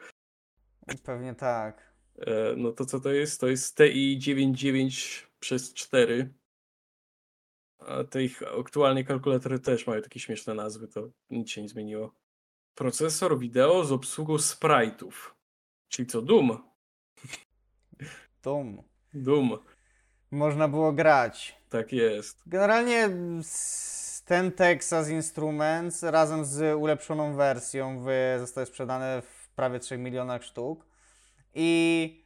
Speaker 1: Pewnie tak.
Speaker 2: E, No to co to jest? To jest TI 99 przez 4. A te ich aktualnie kalkulatory też mają takie śmieszne nazwy, to nic się nie zmieniło. Procesor wideo z obsługą sprite'ów. Czyli co, Doom?
Speaker 1: Doom.
Speaker 2: Doom,
Speaker 1: Można było grać.
Speaker 2: tak jest.
Speaker 1: Generalnie ten Texas Instruments razem z ulepszoną wersją wy- zostały sprzedane w prawie 3 milionach sztuk i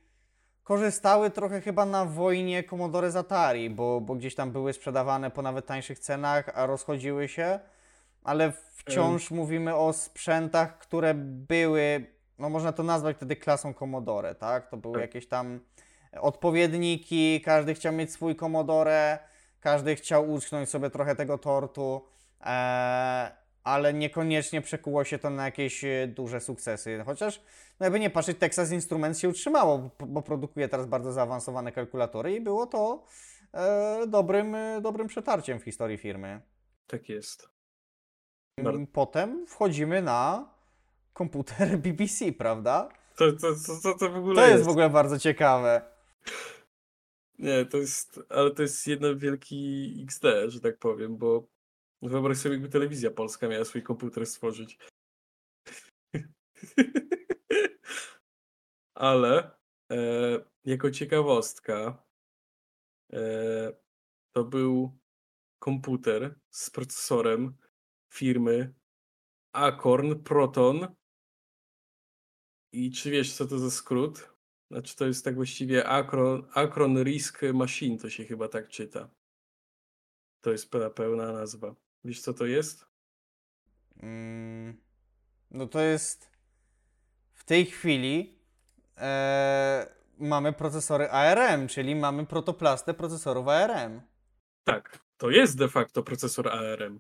Speaker 1: korzystały trochę chyba na wojnie Commodore z Atari, bo, bo gdzieś tam były sprzedawane po nawet tańszych cenach, a rozchodziły się, ale wciąż mówimy o sprzętach, które były, no można to nazwać wtedy klasą Commodore, tak? To były jakieś tam odpowiedniki, każdy chciał mieć swój Commodore, każdy chciał uczknąć sobie trochę tego tortu, e, ale niekoniecznie przekuło się to na jakieś e, duże sukcesy. Chociaż, no jakby nie patrzeć, Texas Instruments się utrzymało, bo, produkuje teraz bardzo zaawansowane kalkulatory i było to e, dobrym, e, dobrym przetarciem w historii firmy.
Speaker 2: Tak jest.
Speaker 1: Potem wchodzimy na komputer *laughs* BBC, prawda?
Speaker 2: To, to, to, to, to w ogóle
Speaker 1: To jest
Speaker 2: jest.
Speaker 1: w ogóle bardzo ciekawe.
Speaker 2: Nie, to jest, ale to jest jeden wielki XD, że tak powiem, bo wyobraź sobie, jakby telewizja polska miała swój komputer stworzyć. *laughs* Ale e, jako ciekawostka, e, to był komputer z procesorem firmy Acorn Proton. I czy wiesz, co to za skrót? Znaczy to jest tak właściwie Acron, Acron Risk Machine, to się chyba tak czyta. To jest pe- pełna nazwa. Wiesz co to jest?
Speaker 1: Mm, No to jest w tej chwili e, mamy procesory ARM, czyli mamy protoplastę procesorów ARM.
Speaker 2: Tak, to jest de facto procesor ARM.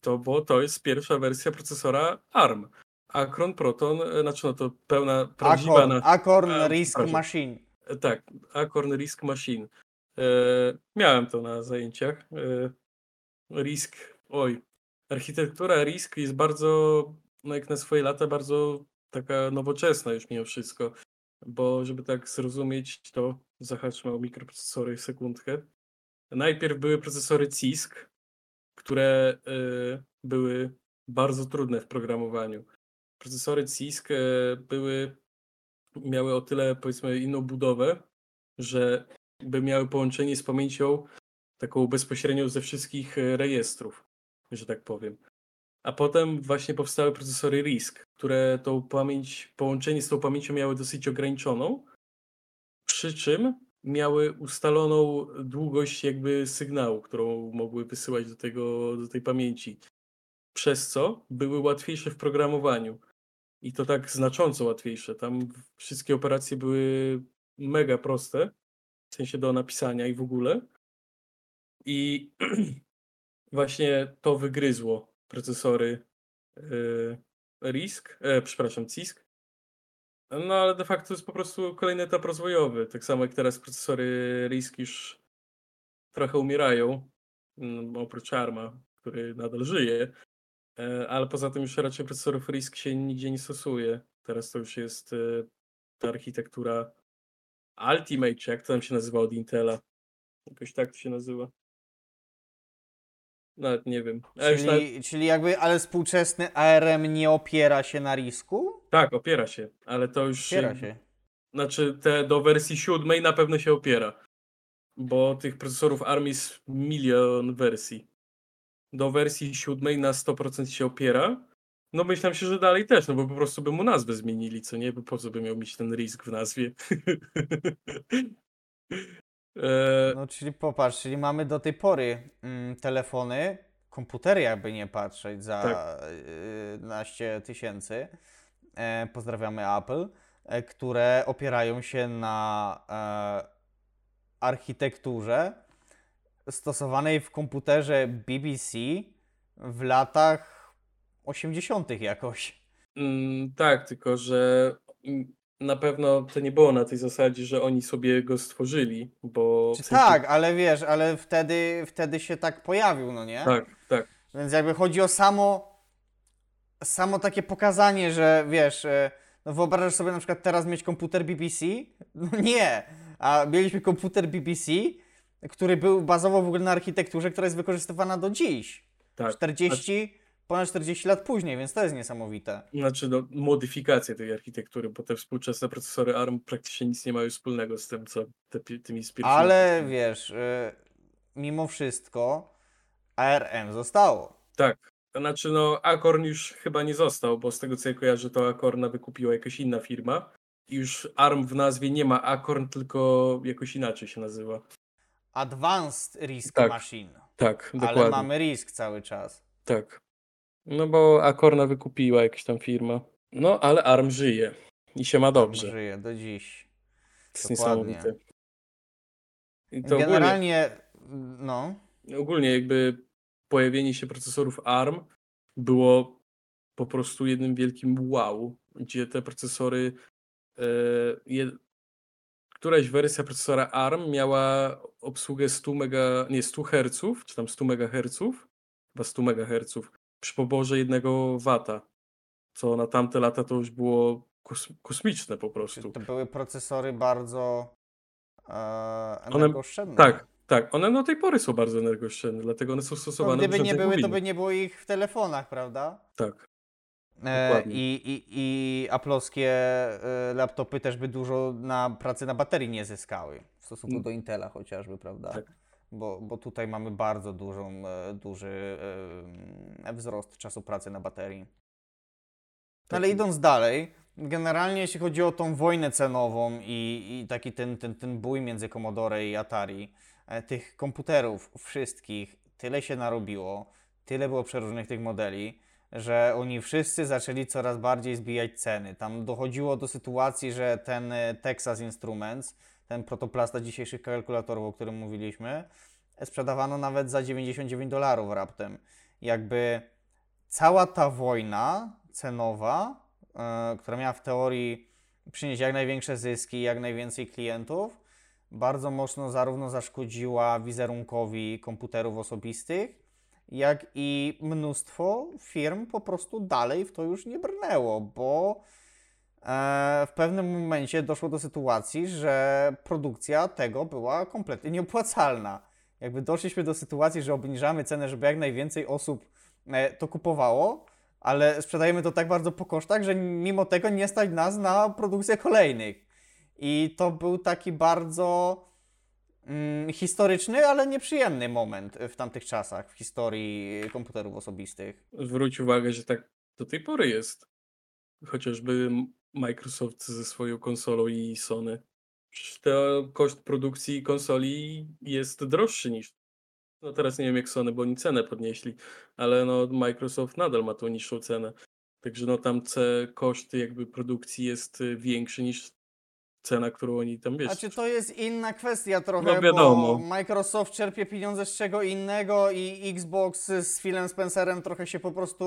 Speaker 2: To, bo to jest pierwsza wersja procesora ARM. Acron Proton, e, znaczy no to pełna, prawdziwa
Speaker 1: Acorn,
Speaker 2: na...
Speaker 1: Acorn
Speaker 2: A,
Speaker 1: Risk. Machine.
Speaker 2: E, Tak, Acorn Risk Machine. E, miałem to na zajęciach. E, Risk, oj, architektura Risk jest bardzo, no jak na swoje lata, bardzo taka nowoczesna już mimo wszystko. Bo żeby tak zrozumieć, to zahaczmy o mikroprocesory sekundkę. Najpierw były procesory CISC, które e, były bardzo trudne w programowaniu. Procesory CISC e, były miały o tyle, powiedzmy, inną budowę, że by miały połączenie z pamięcią taką bezpośrednią ze wszystkich e, rejestrów, że tak powiem. A potem właśnie powstały procesory RISC, które tą pamięć, połączenie z tą pamięcią miały dosyć ograniczoną, przy czym miały ustaloną długość jakby sygnału, którą mogły wysyłać do, tego, do tej pamięci. Przez co były łatwiejsze w programowaniu. I to tak znacząco łatwiejsze. Tam wszystkie operacje były mega proste, w sensie do napisania i w ogóle. I *clears throat* właśnie to wygryzło procesory yy, RISC, e, przepraszam, CISC. No ale de facto to jest po prostu kolejny etap rozwojowy. Tak samo jak teraz procesory RISC już trochę umierają, mm, oprócz ARMA, który nadal żyje. E, ale poza tym już raczej procesorów RISC się nigdzie nie stosuje. Teraz to już jest e, ta architektura Ultimate, jak to tam się nazywa od Intela. Jakoś tak to się nazywa. Nawet nie wiem. A już nawet,
Speaker 1: Czyli, czyli jakby, ale współczesny ARM nie opiera się na risku?
Speaker 2: tak, opiera się, ale to już.
Speaker 1: Opiera się.
Speaker 2: Znaczy te do wersji siódmej na pewno się opiera. Bo tych procesorów ARM jest milion wersji. Do wersji siódmej na 100% się opiera. No myślałem się, że dalej też, no bo po prostu by mu nazwę zmienili, co nie? Bo po co by miał mieć ten risk w nazwie? *laughs* e,
Speaker 1: No czyli popatrz, czyli mamy do tej pory mm, telefony, komputery jakby nie patrzeć za
Speaker 2: Tak.
Speaker 1: y, 11 tysięcy, e, pozdrawiamy Apple, e, które opierają się na e, architekturze stosowanej w komputerze BBC w latach 80. jakoś.
Speaker 2: mm, tak, tylko że mm, na pewno to nie było na tej zasadzie, że oni sobie go stworzyli, bo... W sensie-
Speaker 1: tak, ale wiesz, ale wtedy, wtedy się tak pojawił, no nie?
Speaker 2: Tak, tak.
Speaker 1: Więc jakby chodzi o samo, samo takie pokazanie, że wiesz, e, no wyobrażasz sobie na przykład teraz mieć komputer BBC? No nie. A mieliśmy komputer BBC, który był bazował w ogóle na architekturze, która jest wykorzystywana do dziś.
Speaker 2: Tak.
Speaker 1: 40, ponad 40 lat później, więc to jest niesamowite.
Speaker 2: Znaczy no, modyfikacje tej architektury, bo te współczesne procesory ARM praktycznie nic nie mają wspólnego z tym, co te, tymi pierwszymi.
Speaker 1: Ale wiesz, y, mimo wszystko ARM zostało.
Speaker 2: Tak. To znaczy, no, Acorn już chyba nie został, bo z tego co ja kojarzę, to Acorna wykupiła jakaś inna firma. I już ARM w nazwie nie ma Acorn, tylko jakoś inaczej się nazywa.
Speaker 1: Advanced Risk
Speaker 2: Tak,
Speaker 1: Machine.
Speaker 2: Tak,
Speaker 1: Ale
Speaker 2: dokładnie.
Speaker 1: mamy risk cały czas.
Speaker 2: Tak. No bo Acorna wykupiła jakaś tam firma. No, ale ARM żyje i się ma dobrze.
Speaker 1: Żyje do dziś.
Speaker 2: To jest
Speaker 1: dokładnie.
Speaker 2: niesamowite. I to ogólnie,
Speaker 1: Generalnie, no,
Speaker 2: ogólnie jakby pojawienie się procesorów ARM było po prostu jednym wielkim wow, gdzie te procesory, je, któraś wersja procesora ARM miała obsługę 100 mega, nie 100 Hz, czy tam 100 MHz, chyba 100 MHz przy poborze 1 W, co na tamte lata to już było kos, kosmiczne po prostu.
Speaker 1: to były procesory bardzo e,
Speaker 2: One-
Speaker 1: energooszczędne.
Speaker 2: Tak, tak, one do tej pory są bardzo energooszczędne, dlatego one są
Speaker 1: No,
Speaker 2: stosowane
Speaker 1: gdyby
Speaker 2: w
Speaker 1: nie były, to by nie było ich w telefonach, prawda?
Speaker 2: Tak,
Speaker 1: E. I, i, i aploskie e, laptopy też by dużo na pracy na baterii nie zyskały w stosunku
Speaker 2: Mm.
Speaker 1: do Intela chociażby, prawda?
Speaker 2: Tak.
Speaker 1: Bo, bo tutaj mamy bardzo dużą, e, duży e, wzrost czasu pracy na baterii. No. Ale idąc dalej, generalnie jeśli chodzi o tą wojnę cenową i, i taki ten, ten, ten bój między Commodore i Atari, e, tych komputerów wszystkich tyle się narobiło, tyle było przeróżnych tych modeli, że oni wszyscy zaczęli coraz bardziej zbijać ceny. Tam dochodziło do sytuacji, że ten Texas Instruments, ten protoplasta dzisiejszych kalkulatorów, o którym mówiliśmy, sprzedawano nawet za 99 dolarów raptem. Jakby cała ta wojna cenowa, e, która miała w teorii przynieść jak największe zyski, jak najwięcej klientów, bardzo mocno zarówno zaszkodziła wizerunkowi komputerów osobistych, jak i mnóstwo firm po prostu dalej w to już nie brnęło, bo w pewnym momencie doszło do sytuacji, że produkcja tego była kompletnie nieopłacalna. Jakby doszliśmy do sytuacji, że obniżamy cenę, żeby jak najwięcej osób e, to kupowało, ale sprzedajemy to tak bardzo po kosztach, że mimo tego nie stać nas na produkcję kolejnych. I to był taki bardzo mm, historyczny, ale nieprzyjemny moment w tamtych czasach w historii komputerów osobistych.
Speaker 2: zwróć uwagę, że tak do tej pory jest. Chociażby Microsoft ze swoją konsolą i Sony. Przecież to koszt produkcji konsoli jest droższy niż. No teraz nie wiem jak Sony, bo oni cenę podnieśli, ale no Microsoft nadal ma tą niższą cenę. Także no tam ce koszty jakby produkcji jest y, większy niż cena, którą oni tam wiesz.
Speaker 1: Znaczy to jest inna kwestia trochę,
Speaker 2: No wiadomo.
Speaker 1: bo Microsoft czerpie pieniądze z czego innego i Xbox z Philem Spencerem trochę się po prostu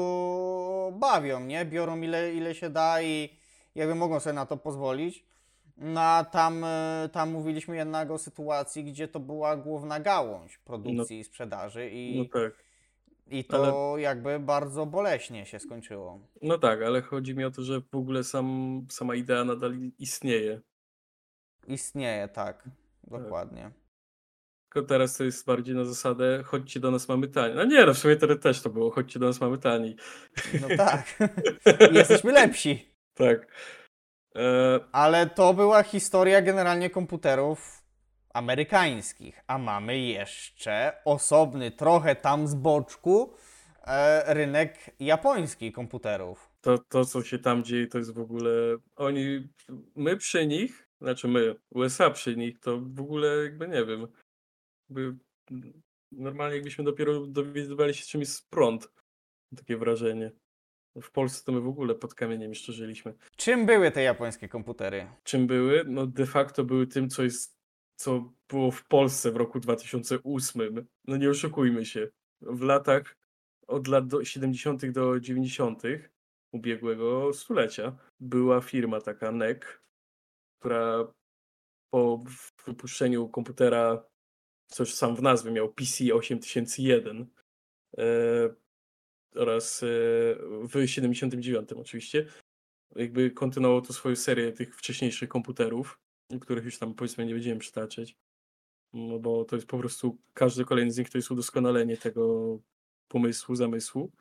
Speaker 1: bawią, nie? Biorą ile, ile się da i jakby mogą sobie na to pozwolić. No a tam, e, tam mówiliśmy jednak o sytuacji, gdzie to była główna gałąź produkcji i sprzedaży i,
Speaker 2: No tak.
Speaker 1: i to jakby bardzo boleśnie się skończyło.
Speaker 2: No tak, ale chodzi mi o to, że w ogóle sam, sama idea nadal istnieje.
Speaker 1: Istnieje, tak, dokładnie.
Speaker 2: Tylko teraz to jest bardziej na zasadę chodźcie do nas, mamy taniej. No nie, no w sumie też to było, chodźcie do nas, mamy taniej.
Speaker 1: No tak, *laughs* jesteśmy lepsi.
Speaker 2: Tak. E,
Speaker 1: Ale to była historia generalnie komputerów amerykańskich, a mamy jeszcze osobny, trochę tam z boczku, e, rynek japoński komputerów.
Speaker 2: to, to, co się tam dzieje, to jest w ogóle. Oni, my przy nich, znaczy my, USA przy nich, to w ogóle jakby nie wiem. Jakby, normalnie jakbyśmy dopiero dowiadywali się, czym jest prąd. Takie wrażenie. W Polsce to my w ogóle pod kamieniem jeszcze żyliśmy.
Speaker 1: Czym były te japońskie komputery?
Speaker 2: czym były? No de facto były tym, co jest, co było w Polsce w roku 2008. No nie oszukujmy się. W latach od lat do 70. do 90. ubiegłego stulecia była firma taka NEC, która po wypuszczeniu komputera, co już sam w nazwie miał PC 8001 e, oraz e, w 79 oczywiście, jakby kontynuował to swoją serię tych wcześniejszych komputerów. których już tam powiedzmy nie będziemy przytaczać. No bo to jest po prostu każdy kolejny z nich to jest udoskonalenie tego pomysłu, zamysłu.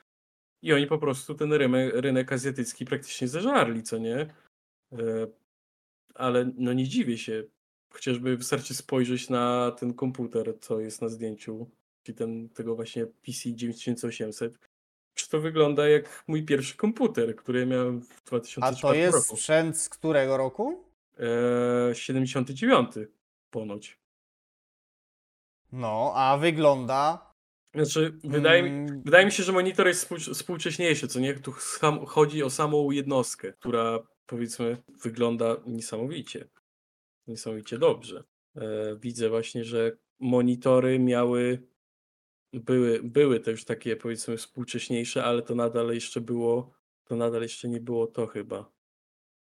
Speaker 2: I oni po prostu ten rynek, rynek azjatycki praktycznie zeżarli, co nie? E, ale no nie dziwię się. Chociażby wystarczy spojrzeć na ten komputer, co jest na zdjęciu, czyli ten, tego właśnie PC 9800. Czy to wygląda jak mój pierwszy komputer, który ja miałem w
Speaker 1: A
Speaker 2: 2004
Speaker 1: to jest
Speaker 2: roku?
Speaker 1: sprzęt z którego roku?
Speaker 2: E, 79 ponoć.
Speaker 1: No, a wygląda.
Speaker 2: Znaczy, wydaje mi,
Speaker 1: mm,
Speaker 2: wydaje mi się, że monitor jest współ, współcześniejszy, co nie? Tu sam, chodzi o samą jednostkę, która powiedzmy wygląda niesamowicie. Niesamowicie dobrze. E, widzę właśnie, że monitory miały, były, były te już takie powiedzmy współcześniejsze, ale to nadal jeszcze było, to nadal jeszcze nie było to chyba.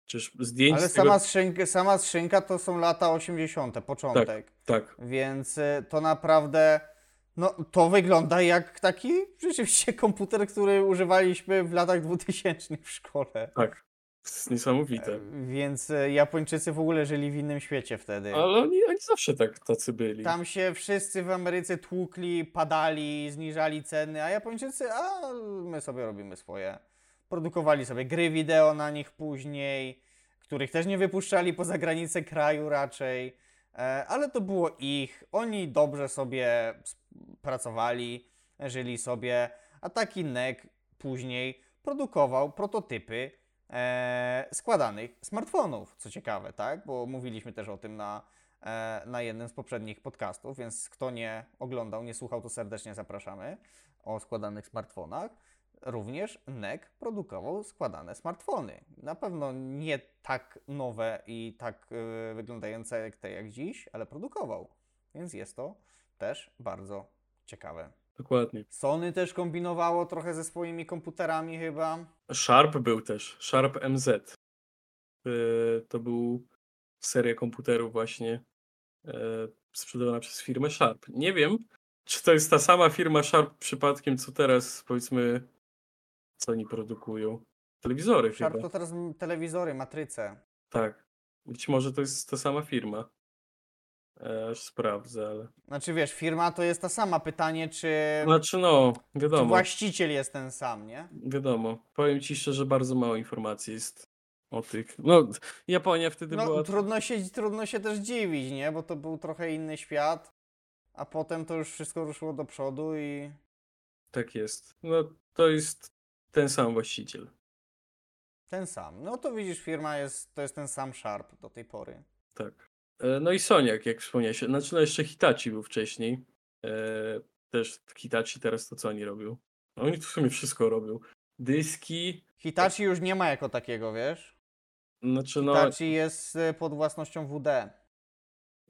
Speaker 2: Czyż zdjęć
Speaker 1: Ale
Speaker 2: tego...
Speaker 1: sama skrzynka, sama skrzynka to są lata 80., początek.
Speaker 2: Tak,
Speaker 1: Więc y, to naprawdę. No, to wygląda jak taki rzeczywiście komputer, który używaliśmy w latach 2000 w szkole.
Speaker 2: tak. To jest niesamowite.
Speaker 1: Więc y, Japończycy w ogóle żyli w innym świecie wtedy.
Speaker 2: Ale oni, oni zawsze tak tacy byli.
Speaker 1: Tam się wszyscy w Ameryce tłukli, padali, zniżali ceny, a Japończycy, a my sobie robimy swoje. Produkowali sobie gry wideo na nich później, których też nie wypuszczali poza granice kraju raczej, e, ale to było ich. Oni dobrze sobie pracowali, żyli sobie, a taki NEC później produkował prototypy e, składanych smartfonów, co ciekawe, tak? Bo mówiliśmy też o tym na, e, na jednym z poprzednich podcastów, więc kto nie oglądał, nie słuchał, to serdecznie zapraszamy o składanych smartfonach. Również NEC produkował składane smartfony. Na pewno nie tak nowe i tak e, wyglądające jak te jak dziś, ale produkował. Więc jest to też bardzo ciekawe.
Speaker 2: Dokładnie.
Speaker 1: Sony też kombinowało trochę ze swoimi komputerami chyba.
Speaker 2: Sharp był też, Sharp MZ. Yy, To był seria komputerów właśnie yy, sprzedawana przez firmę Sharp. Nie wiem, czy to jest ta sama firma Sharp przypadkiem, co teraz powiedzmy, co oni produkują. Telewizory
Speaker 1: Sharp
Speaker 2: chyba.
Speaker 1: to teraz telewizory, matryce.
Speaker 2: Tak. Być może to jest ta sama firma. E, Aż sprawdzę, ale...
Speaker 1: Znaczy wiesz, firma to jest ta sama. Pytanie, czy,
Speaker 2: Znaczy no,
Speaker 1: czy
Speaker 2: wiadomo.
Speaker 1: właściciel jest ten sam, nie?
Speaker 2: Wiadomo. Powiem ci szczerze, bardzo mało informacji jest o tych. No, Japonia wtedy
Speaker 1: No
Speaker 2: była.
Speaker 1: trudno się, trudno się też dziwić, nie? Bo to był trochę inny świat. A potem to już wszystko ruszyło do przodu i
Speaker 2: Tak jest. No, to jest ten sam właściciel.
Speaker 1: ten sam. No to widzisz, firma jest, to jest ten sam Sharp do tej pory.
Speaker 2: Tak. E, No i Soniak, jak wspomniałeś. Znaczy, no jeszcze Hitachi był wcześniej. E, też Hitachi teraz to co oni robią? No, oni tu w sumie wszystko robią. Dyski.
Speaker 1: Hitachi już nie ma jako takiego, wiesz?
Speaker 2: Znaczy, no,
Speaker 1: Hitachi jest y, pod własnością WD.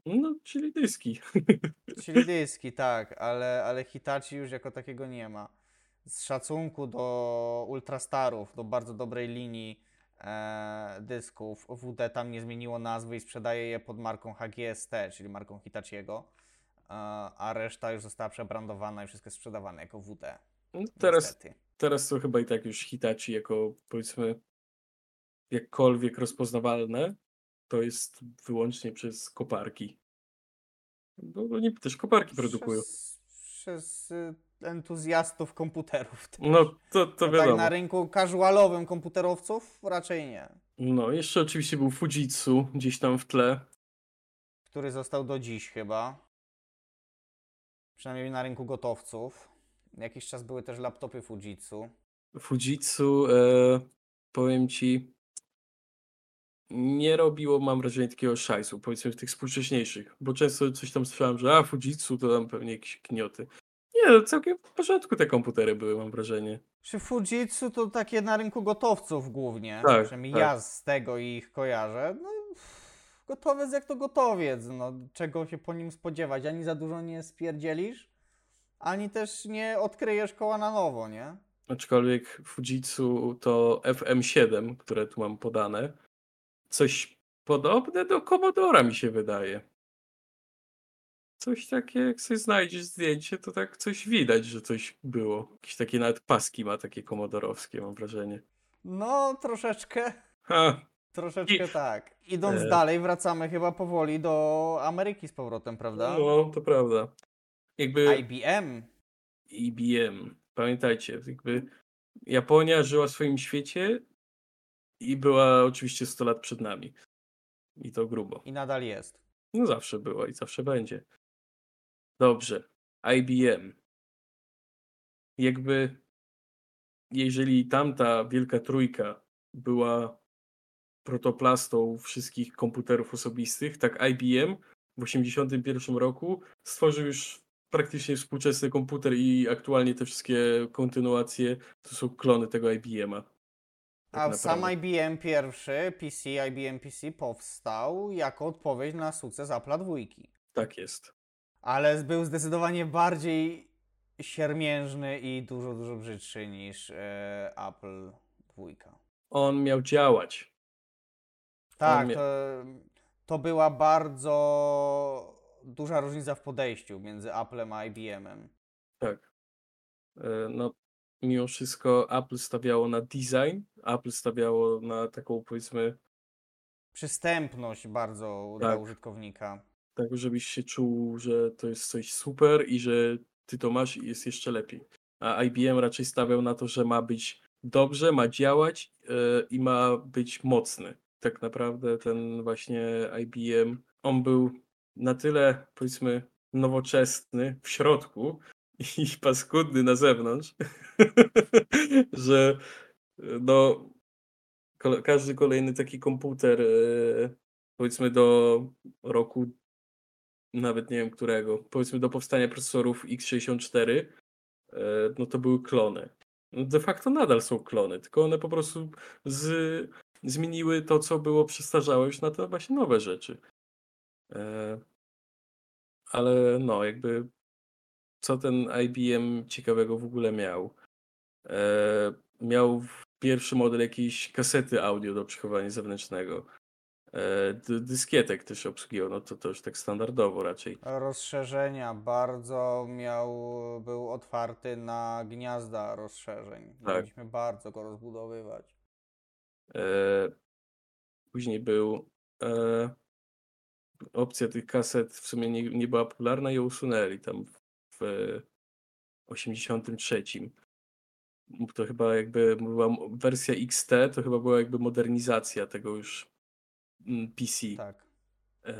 Speaker 2: no czyli dyski. *laughs*
Speaker 1: Czyli dyski, tak, ale, ale Hitachi już jako takiego nie ma. Z szacunku do Ultrastarów, do bardzo dobrej linii e, dysków, WD tam nie zmieniło nazwy i sprzedaje je pod marką HGST, czyli marką Hitachiego, e, a reszta już została przebrandowana i wszystko jest sprzedawane jako WD.
Speaker 2: No, teraz,
Speaker 1: niestety.
Speaker 2: teraz to chyba i tak już Hitachi jako powiedzmy jakkolwiek rozpoznawalne, to jest wyłącznie przez koparki. No oni też koparki produkują.
Speaker 1: Przez, przez y, entuzjastów komputerów. też. *laughs*
Speaker 2: No to, to
Speaker 1: tak
Speaker 2: wiadomo.
Speaker 1: na rynku casualowym komputerowców raczej nie.
Speaker 2: No, jeszcze oczywiście był Fujitsu gdzieś tam w tle.
Speaker 1: który został do dziś chyba. Przynajmniej na rynku gotowców. Jakiś czas były też laptopy Fujitsu.
Speaker 2: Fujitsu, e, powiem ci, nie robiło, mam wrażenie, takiego szajsu, powiedzmy w tych współcześniejszych, bo często coś tam słyszałem, że a Fujitsu to tam pewnie jakieś knioty. Nie, no, całkiem w porządku te komputery były, mam wrażenie.
Speaker 1: Czy Fujitsu to takie na rynku gotowców głównie?
Speaker 2: Tak,
Speaker 1: Przynajmniej
Speaker 2: tak.
Speaker 1: ja z tego ich kojarzę. No, gotowiec jak to gotowiec. No, czego się po nim spodziewać? Ani za dużo nie spierdzielisz, ani też nie odkryjesz koła na nowo, nie?
Speaker 2: Aczkolwiek Fujitsu to FM7, które tu mam podane, coś podobne do Commodora mi się wydaje. Coś takie, jak sobie znajdziesz zdjęcie, to tak coś widać, że coś było. Jakieś takie nawet paski ma takie komodorowskie, mam wrażenie.
Speaker 1: No, troszeczkę.
Speaker 2: Ha,
Speaker 1: Troszeczkę tak. Idąc
Speaker 2: E.
Speaker 1: dalej, wracamy chyba powoli do Ameryki z powrotem, prawda?
Speaker 2: No, to prawda. Jakby
Speaker 1: IBM.
Speaker 2: IBM, pamiętajcie, jakby Japonia żyła w swoim świecie i była oczywiście 100 lat przed nami. I to grubo.
Speaker 1: I nadal jest.
Speaker 2: No zawsze była i zawsze będzie. Dobrze. IBM. Jakby jeżeli tamta wielka trójka była protoplastą wszystkich komputerów osobistych, tak IBM w 1981 roku stworzył już praktycznie współczesny komputer i aktualnie te wszystkie kontynuacje to są klony tego IBM-a. Tak
Speaker 1: A sam. IBM pierwszy, PC, IBM PC powstał jako odpowiedź na sukces Apple dwójki.
Speaker 2: Tak jest.
Speaker 1: Ale był zdecydowanie bardziej siermiężny i dużo, dużo brzydszy niż e, Apple dwójka.
Speaker 2: On miał działać.
Speaker 1: Tak,
Speaker 2: mia-
Speaker 1: to, to była bardzo duża różnica w podejściu między Applem a IBM-em.
Speaker 2: Tak. E, No, mimo wszystko Apple stawiało na design, Apple stawiało na taką powiedzmy,
Speaker 1: Przystępność bardzo dla
Speaker 2: Tak.
Speaker 1: użytkownika.
Speaker 2: Tak żebyś się czuł, że to jest coś super i że ty to masz i jest jeszcze lepiej. A IBM raczej stawiał na to, że ma być dobrze, ma działać e, i ma być mocny. Tak naprawdę ten właśnie IBM, on był na tyle powiedzmy nowoczesny w środku *laughs* i paskudny na zewnątrz, *laughs* że no kole- każdy kolejny taki komputer e, powiedzmy do roku nawet nie wiem którego, powiedzmy do powstania procesorów x64, e, no to były klony. No De facto nadal są klony, tylko one po prostu z, zmieniły to, co było przestarzałe już na te właśnie nowe rzeczy. E, Ale no, jakby co ten IBM ciekawego w ogóle miał? E, Miał pierwszy model jakiejś kasety audio do przechowywania zewnętrznego. E, dy- Dyskietek też obsługiwał, no to, to już tak standardowo raczej.
Speaker 1: Rozszerzenia bardzo miał, był otwarty na gniazda rozszerzeń.
Speaker 2: Tak.
Speaker 1: Mogliśmy bardzo go rozbudowywać.
Speaker 2: E, Później był e, opcja tych kaset w sumie nie, nie była popularna i ją usunęli tam w 83. To chyba jakby była wersja XT, to chyba była jakby modernizacja tego już PC.
Speaker 1: Tak.
Speaker 2: E,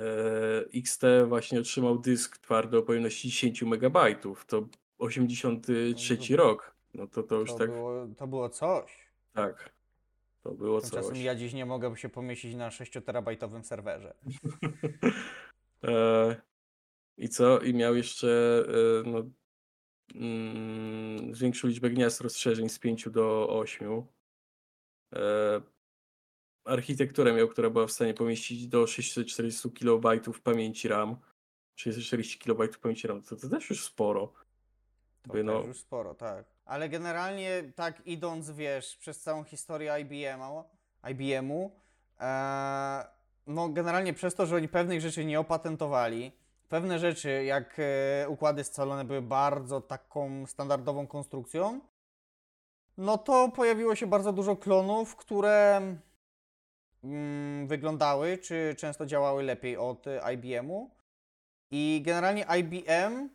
Speaker 2: XT właśnie otrzymał dysk twardy o pojemności 10 MB. To 83
Speaker 1: No,
Speaker 2: rok. No to to już
Speaker 1: To,
Speaker 2: tak,
Speaker 1: było, to było coś.
Speaker 2: tak. To było
Speaker 1: Tymczasem
Speaker 2: coś.
Speaker 1: ja dziś nie mogę się pomieścić na 6-terabajtowym serwerze. *laughs*
Speaker 2: E, I co? I miał jeszcze e, no, mm, większą liczbę gniazd rozszerzeń z 5 do 8. E, architekturę miał, która była w stanie pomieścić do 640 KB pamięci RAM. 640 KB pamięci RAM, to, to też już sporo.
Speaker 1: To
Speaker 2: By no-
Speaker 1: też już sporo, tak. Ale generalnie tak idąc, wiesz, przez całą historię IBM-u, IBM-u e, no generalnie przez to, że oni pewnych rzeczy nie opatentowali, pewne rzeczy jak e, układy scalone były bardzo taką standardową konstrukcją, no to pojawiło się bardzo dużo klonów, które wyglądały, czy często działały lepiej od e, IBM-u. I generalnie IBM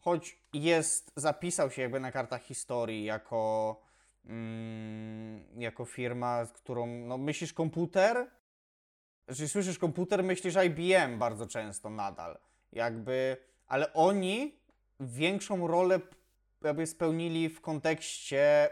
Speaker 1: choć jest, zapisał się jakby na kartach historii jako, mm, jako firma, z którą, no myślisz komputer, jeżeli słyszysz komputer, myślisz IBM bardzo często nadal, jakby, ale oni większą rolę jakby spełnili w kontekście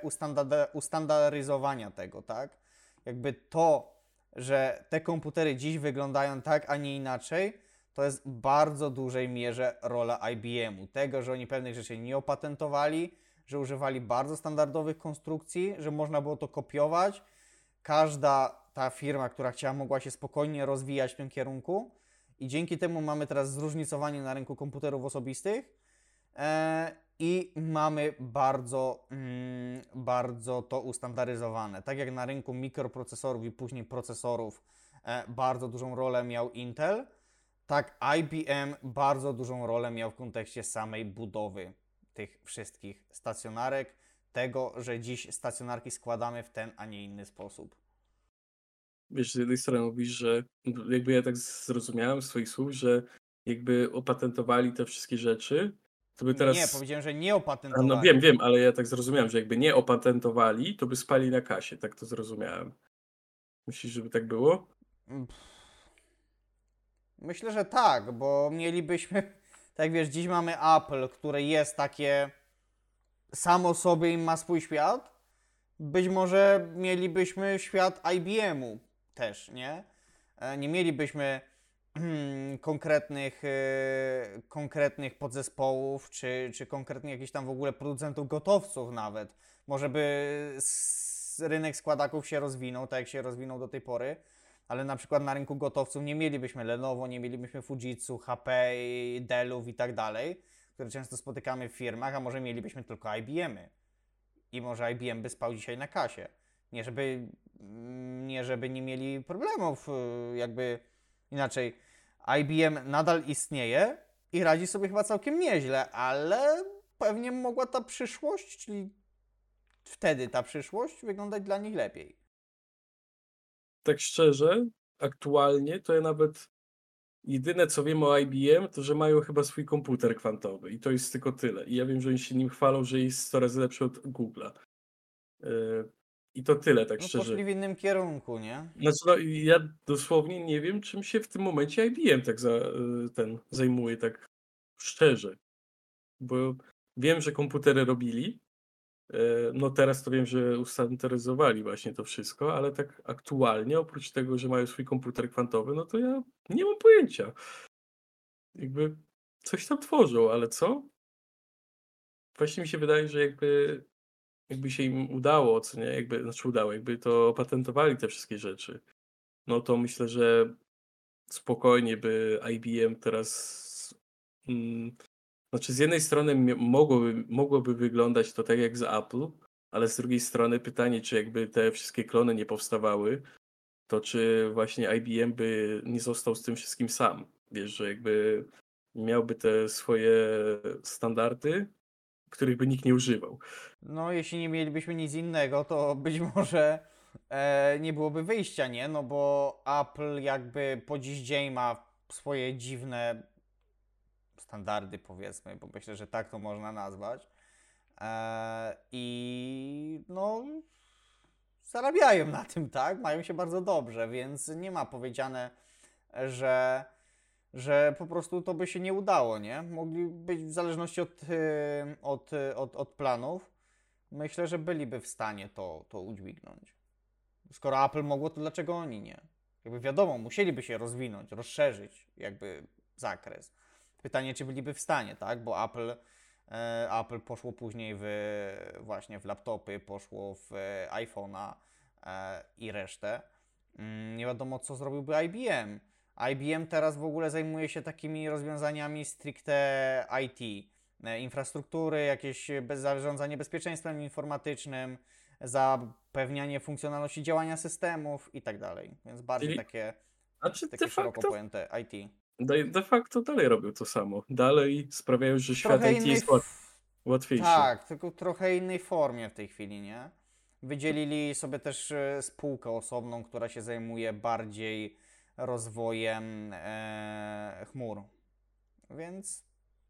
Speaker 1: ustandaryzowania tego, tak? Jakby to, że te komputery dziś wyglądają tak, a nie inaczej, to jest w bardzo dużej mierze rola IBM-u. Tego, że oni pewnych rzeczy nie opatentowali, że używali bardzo standardowych konstrukcji, że można było to kopiować. Każda ta firma, która chciała, mogła się spokojnie rozwijać w tym kierunku. I dzięki temu mamy teraz zróżnicowanie na rynku komputerów osobistych. E, I mamy bardzo, mm, bardzo to ustandaryzowane. Tak jak na rynku mikroprocesorów i później procesorów e, bardzo dużą rolę miał Intel, tak IBM bardzo dużą rolę miał w kontekście samej budowy tych wszystkich stacjonarek, tego, że dziś stacjonarki składamy w ten, a nie inny sposób.
Speaker 2: wiesz, z jednej strony mówisz, że jakby ja tak zrozumiałem z twoich słów, że jakby opatentowali te wszystkie rzeczy, to by teraz...
Speaker 1: Nie, powiedziałem, że nie
Speaker 2: A,
Speaker 1: opatentowali.
Speaker 2: no wiem, wiem, ale ja tak zrozumiałem, że jakby nie opatentowali, to by spali na kasie, tak to zrozumiałem. Myślisz, żeby tak było?
Speaker 1: Myślę, że tak, bo mielibyśmy, *laughs* tak wiesz, dziś mamy Apple, które jest takie samo sobie i ma swój świat. Być może mielibyśmy świat IBM-u też, nie? E, Nie mielibyśmy konkretnych, e, konkretnych podzespołów, czy, czy konkretnych jakichś tam w ogóle producentów gotowców nawet. Może by rynek składaków się rozwinął, tak jak się rozwinął do tej pory, ale na przykład na rynku gotowców nie mielibyśmy Lenovo, nie mielibyśmy Fujitsu, HP, Dellów i tak dalej, które często spotykamy w firmach, a może mielibyśmy tylko IBM-y. I może IBM by spał dzisiaj na kasie. Nie żeby, mm, nie żeby nie mieli problemów, y, jakby inaczej. IBM nadal istnieje i radzi sobie chyba całkiem nieźle, ale pewnie mogła ta przyszłość, czyli wtedy ta przyszłość, wyglądać dla nich lepiej.
Speaker 2: Tak szczerze, aktualnie to ja nawet jedyne co wiem o IBM, to że mają chyba swój komputer kwantowy i to jest tylko tyle. I ja wiem, że oni się nim chwalą, że jest 100 razy lepszy od Google'a. Yy, I to tyle, tak
Speaker 1: No,
Speaker 2: szczerze.
Speaker 1: poszli w innym kierunku, nie?
Speaker 2: Znaczy, no, ja dosłownie nie wiem, czym się w tym momencie IBM tak za, y, ten zajmuje, tak szczerze. Bo wiem, że komputery robili. y, No teraz to wiem, że ustandaryzowali właśnie to wszystko, ale tak aktualnie, oprócz tego, że mają swój komputer kwantowy, no to ja nie mam pojęcia. Jakby coś tam tworzą, ale co? Właśnie mi się wydaje, że jakby, jakby się im udało, co nie, jakby, znaczy udało, jakby to opatentowali te wszystkie rzeczy, no to myślę, że spokojnie by IBM teraz. Mm, znaczy, z jednej strony mogłoby, mogłoby wyglądać to tak jak z Apple, ale z drugiej strony pytanie, czy jakby te wszystkie klony nie powstawały, to czy właśnie IBM by nie został z tym wszystkim sam. Wiesz, że jakby miałby te swoje standardy, których by nikt nie używał.
Speaker 1: No, jeśli nie mielibyśmy nic innego, to być *laughs* może e, nie byłoby wyjścia, nie? No bo Apple jakby po dziś dzień ma swoje dziwne standardy, powiedzmy, bo myślę, że tak to można nazwać. E, I no, zarabiają na tym, tak? Mają się bardzo dobrze, więc nie ma powiedziane, że, że po prostu to by się nie udało, nie? Mogli być w zależności od, y, od, y, od, od planów. Myślę, że byliby w stanie to, to udźwignąć. Skoro Apple mogło, to dlaczego oni nie? Jakby wiadomo, musieliby się rozwinąć, rozszerzyć jakby zakres. Pytanie, czy byliby w stanie, tak? Bo Apple, e, Apple poszło później w właśnie w laptopy, poszło w e, iPhone'a e, i resztę. Mm, Nie wiadomo, co zrobiłby IBM. IBM teraz w ogóle zajmuje się takimi rozwiązaniami stricte IT. E, Infrastruktury, jakieś bez zarządzanie bezpieczeństwem informatycznym, zapewnianie funkcjonalności działania systemów i tak dalej. Więc bardziej takie,
Speaker 2: Znaczy,
Speaker 1: takie szeroko pojęte IT.
Speaker 2: de, facto dalej robią to samo. Dalej sprawiają, że świat
Speaker 1: Trochę
Speaker 2: IT jest
Speaker 1: f-
Speaker 2: łatwiejszy.
Speaker 1: Tak, tylko trochę innej formie w tej chwili, nie? Wydzielili sobie też e, spółkę osobną, która się zajmuje bardziej rozwojem e, chmur. Więc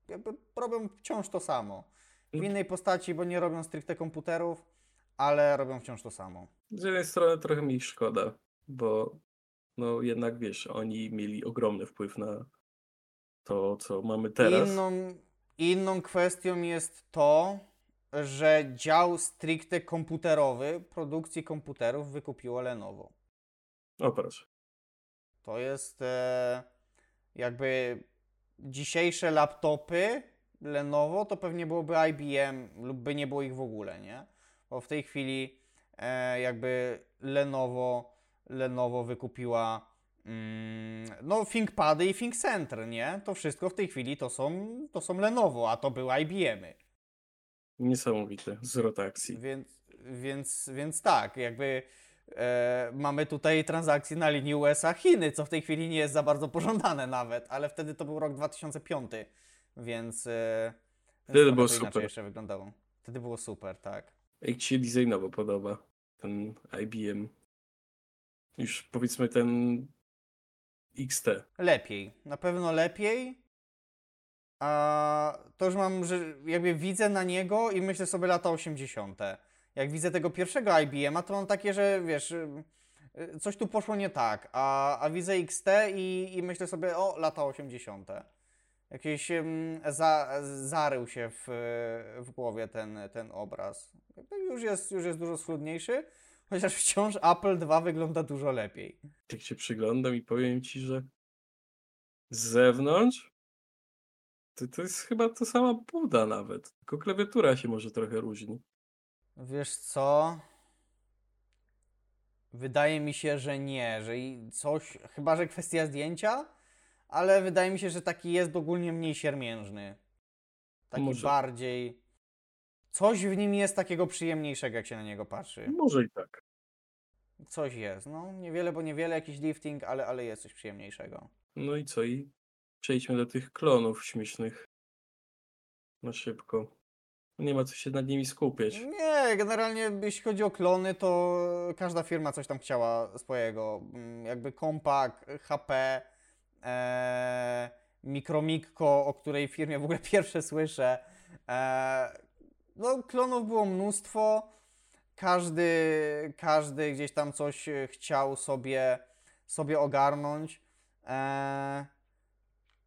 Speaker 1: jakby robią wciąż to samo. W innej postaci, bo nie robią stricte komputerów, ale robią wciąż to samo.
Speaker 2: Z jednej strony trochę mi szkoda, bo no jednak wiesz, oni mieli ogromny wpływ na to, co mamy teraz.
Speaker 1: Inną, inną kwestią jest to, że dział stricte komputerowy produkcji komputerów wykupiło Lenovo.
Speaker 2: O proszę.
Speaker 1: To jest e, jakby dzisiejsze laptopy Lenovo to pewnie byłoby IBM lub by nie było ich w ogóle, nie? Bo w tej chwili e, jakby Lenovo, Lenovo wykupiła mm, no ThinkPady i ThinkCenter, nie? To wszystko w tej chwili to są, to są Lenovo, a to były IBM-y.
Speaker 2: Niesamowite. Zwrot akcji.
Speaker 1: Więc, więc, więc tak, jakby e, mamy tutaj transakcje na linii USA-Chiny, co w tej chwili nie jest za bardzo pożądane nawet, ale wtedy to był rok 2005, więc, e,
Speaker 2: Wtedy było super.
Speaker 1: jeszcze wyglądało. Wtedy było super, tak.
Speaker 2: Jak ci się designowo podoba ten IBM? niż powiedzmy ten XT.
Speaker 1: Lepiej. Na pewno lepiej. A to już mam, że jakby widzę na niego i myślę sobie lata 80. Jak widzę tego pierwszego IBM-a, to mam takie, że wiesz, y, y, coś tu poszło nie tak. A, a widzę XT i, i myślę sobie, o, lata 80. Jakieś za, zarył się w, w głowie ten, ten obraz. Już jest, już jest dużo schludniejszy, chociaż wciąż Apple 2 wygląda dużo lepiej.
Speaker 2: Tak się przyglądam i powiem ci, że z zewnątrz to, to jest chyba to sama buda nawet. Tylko klawiatura się może trochę różni.
Speaker 1: Wiesz co? Wydaje mi się, że nie, że i coś, chyba że kwestia zdjęcia, ale wydaje mi się, że taki jest ogólnie mniej siermiężny. Taki
Speaker 2: Może.
Speaker 1: bardziej. Coś w nim jest takiego przyjemniejszego, jak się na niego patrzy.
Speaker 2: Może i tak.
Speaker 1: Coś jest. No, niewiele, bo niewiele, jakiś lifting, ale, ale jest coś przyjemniejszego.
Speaker 2: No i co? I przejdźmy do tych klonów śmiesznych. Na szybko. Nie ma co się nad nimi skupiać.
Speaker 1: Nie, generalnie jeśli chodzi o klony, to każda firma coś tam chciała swojego. Mm, Jakby Compaq, HP, e, o której firmie w ogóle *laughs* pierwsze słyszę. E, no, klonów było mnóstwo. Każdy, każdy gdzieś tam coś chciał sobie, sobie ogarnąć. E,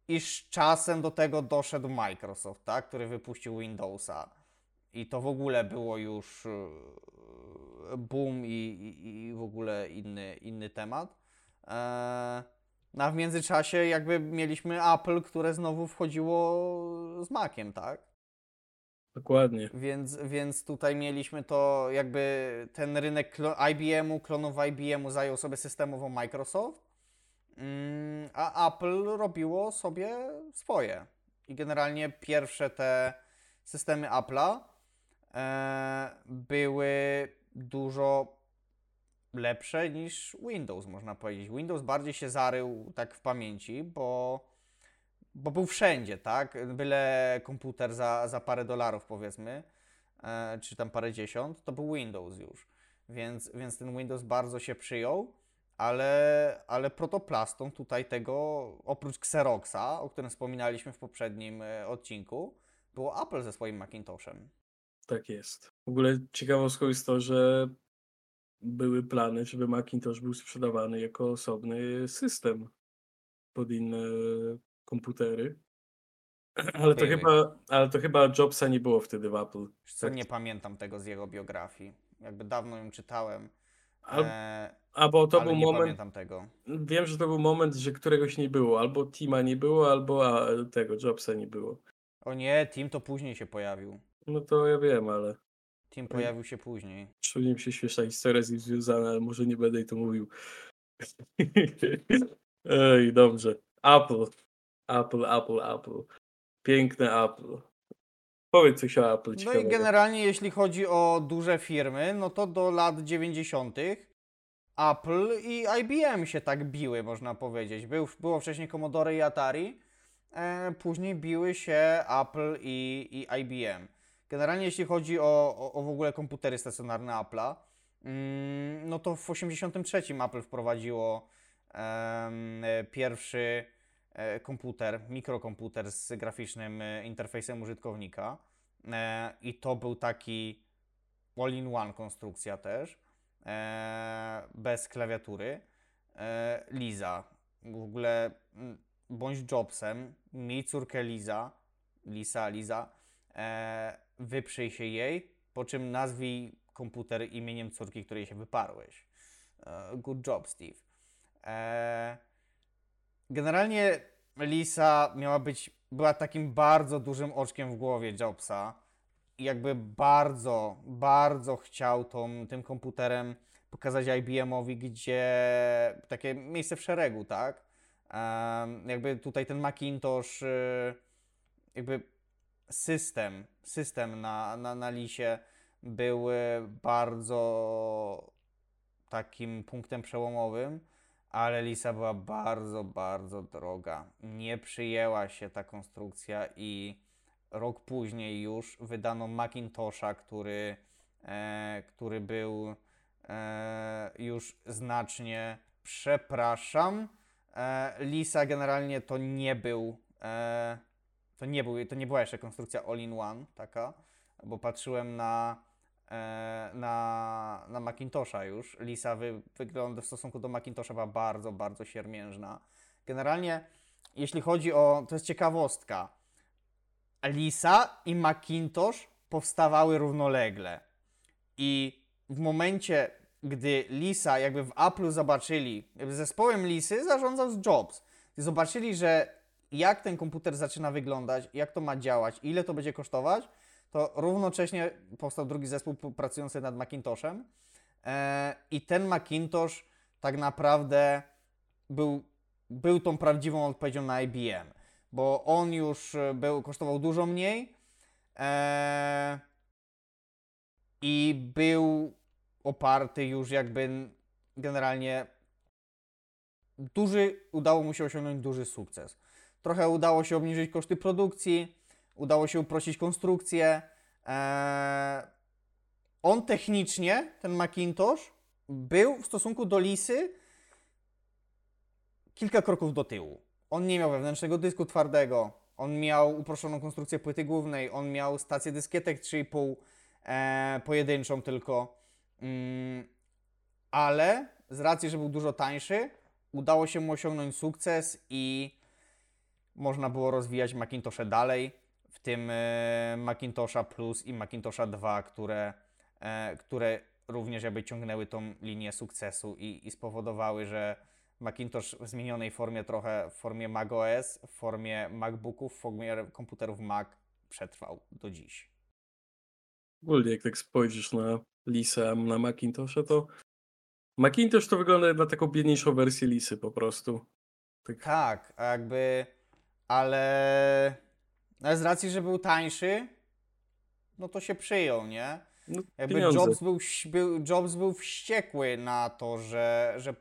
Speaker 1: I z czasem do tego doszedł Microsoft, tak, który wypuścił Windowsa. I to w ogóle było już e, boom i, i, i w ogóle inny, inny temat. E, No a w międzyczasie jakby mieliśmy Apple, które znowu wchodziło z Maciem, tak?
Speaker 2: Dokładnie.
Speaker 1: Więc, więc tutaj mieliśmy to jakby ten rynek IBM-u, klonów IBM-u zajął sobie systemowo Microsoft, mm, a Apple robiło sobie swoje. I generalnie pierwsze te systemy Apple'a były dużo lepsze niż Windows, można powiedzieć. Windows bardziej się zarył tak w pamięci, bo, bo był wszędzie, tak? Byle komputer za, za parę dolarów, powiedzmy, e, czy tam parę dziesiąt, to był Windows już. Więc, więc ten Windows bardzo się przyjął, ale, ale protoplastą tutaj tego, oprócz Xeroxa, o którym wspominaliśmy w poprzednim e, odcinku, było Apple ze swoim Macintoshem.
Speaker 2: Tak jest. W ogóle ciekawostką jest to, że były plany, żeby Macintosh był sprzedawany jako osobny system pod inne komputery. *clears throat* Ale to,
Speaker 1: Były.
Speaker 2: chyba, ale to chyba Jobsa nie było wtedy w Apple.
Speaker 1: Wiesz co,
Speaker 2: Tak.
Speaker 1: nie pamiętam tego z jego biografii. Jakby dawno ją czytałem,
Speaker 2: Al,
Speaker 1: e,
Speaker 2: albo to
Speaker 1: ale
Speaker 2: był
Speaker 1: nie
Speaker 2: moment,
Speaker 1: pamiętam tego.
Speaker 2: wiem, że to był moment, że któregoś nie było. Albo Tima nie było, albo a, tego Jobsa nie było.
Speaker 1: O nie, Tim to później się pojawił.
Speaker 2: No to ja wiem, ale
Speaker 1: Tim pojawił się później.
Speaker 2: Szczególnie mi się śmieszna historia z nim związana, ale może nie będę jej to mówił. *laughs* Ej, dobrze. Apple. Apple, Apple, Apple. Piękne Apple. Powiedz coś o Apple
Speaker 1: No i
Speaker 2: ciekawego.
Speaker 1: generalnie jeśli chodzi o duże firmy, no to do lat 90. Apple i IBM się tak biły, można powiedzieć. Był, było wcześniej Commodore i Atari, e, później biły się Apple i, i IBM. Generalnie jeśli chodzi o, o, o w ogóle komputery stacjonarne Apple'a, mm, no to w 83 Apple wprowadziło pierwszy e, komputer, mikrokomputer z graficznym e, interfejsem użytkownika. E, I to był taki all-in-one konstrukcja też, e, bez klawiatury. Liza. W ogóle bądź Jobsem, miej córkę Liza, Lisa, Liza, e, wyprzyj się jej, po czym nazwij komputer imieniem córki, której się wyparłeś. E, good job, Steve. E, generalnie Lisa miała być, była takim bardzo dużym oczkiem w głowie Jobsa i jakby bardzo, bardzo chciał tą, tym komputerem pokazać IBM-owi, gdzie takie miejsce w szeregu, tak? Em, jakby tutaj ten Macintosh, y, jakby system, system na, na, na Lisie był y, bardzo takim punktem przełomowym, ale Lisa była bardzo, bardzo droga. Nie przyjęła się ta konstrukcja i rok później już wydano Macintosha, który, e, który był e, już znacznie przepraszam. E, Lisa generalnie to nie był, e, to nie był, to nie była jeszcze konstrukcja all-in-one taka, bo patrzyłem na, e, na, na Macintosha już. Lisa wy, wygląda w stosunku do Macintosha była bardzo, bardzo siermiężna. Generalnie, jeśli chodzi o, to jest ciekawostka, Lisa i Macintosh powstawały równolegle. I w momencie, gdy Lisa jakby w Apple zobaczyli, jakby zespołem Lisy zarządzał Jobs. Zobaczyli, że jak ten komputer zaczyna wyglądać, jak to ma działać, ile to będzie kosztować, to równocześnie powstał drugi zespół pracujący nad Macintoshem. E, I ten Macintosh tak naprawdę był, był tą prawdziwą odpowiedzią na IBM, bo on już był, kosztował dużo mniej e, i był oparty już jakby generalnie duży, udało mu się osiągnąć duży sukces. Trochę udało się obniżyć koszty produkcji, udało się uprościć konstrukcję. Eee, on technicznie, ten Macintosh, był w stosunku do Lisy kilka kroków do tyłu. On nie miał wewnętrznego dysku twardego, on miał uproszczoną konstrukcję płyty głównej, on miał stację dyskietek 3,5 e, pojedynczą tylko. Mm, ale z racji, że był dużo tańszy, udało się mu osiągnąć sukces i można było rozwijać Macintoshe dalej, w tym e, Macintosha Plus i Macintosha 2, które, e, które również jakby ciągnęły tą linię sukcesu i, i spowodowały, że Macintosh w zmienionej formie trochę, w formie macOS, w formie MacBooków, w formie komputerów Mac przetrwał do dziś.
Speaker 2: Ogólnie jak tak spojrzysz na Lisę, na Macintosha, to Macintosh to wygląda na taką biedniejszą wersję Lisy po prostu.
Speaker 1: Tak, tak jakby, ale z racji, że był tańszy, no to się przyjął, nie? No, jakby Jobs był, był, Jobs był wściekły na to, że, że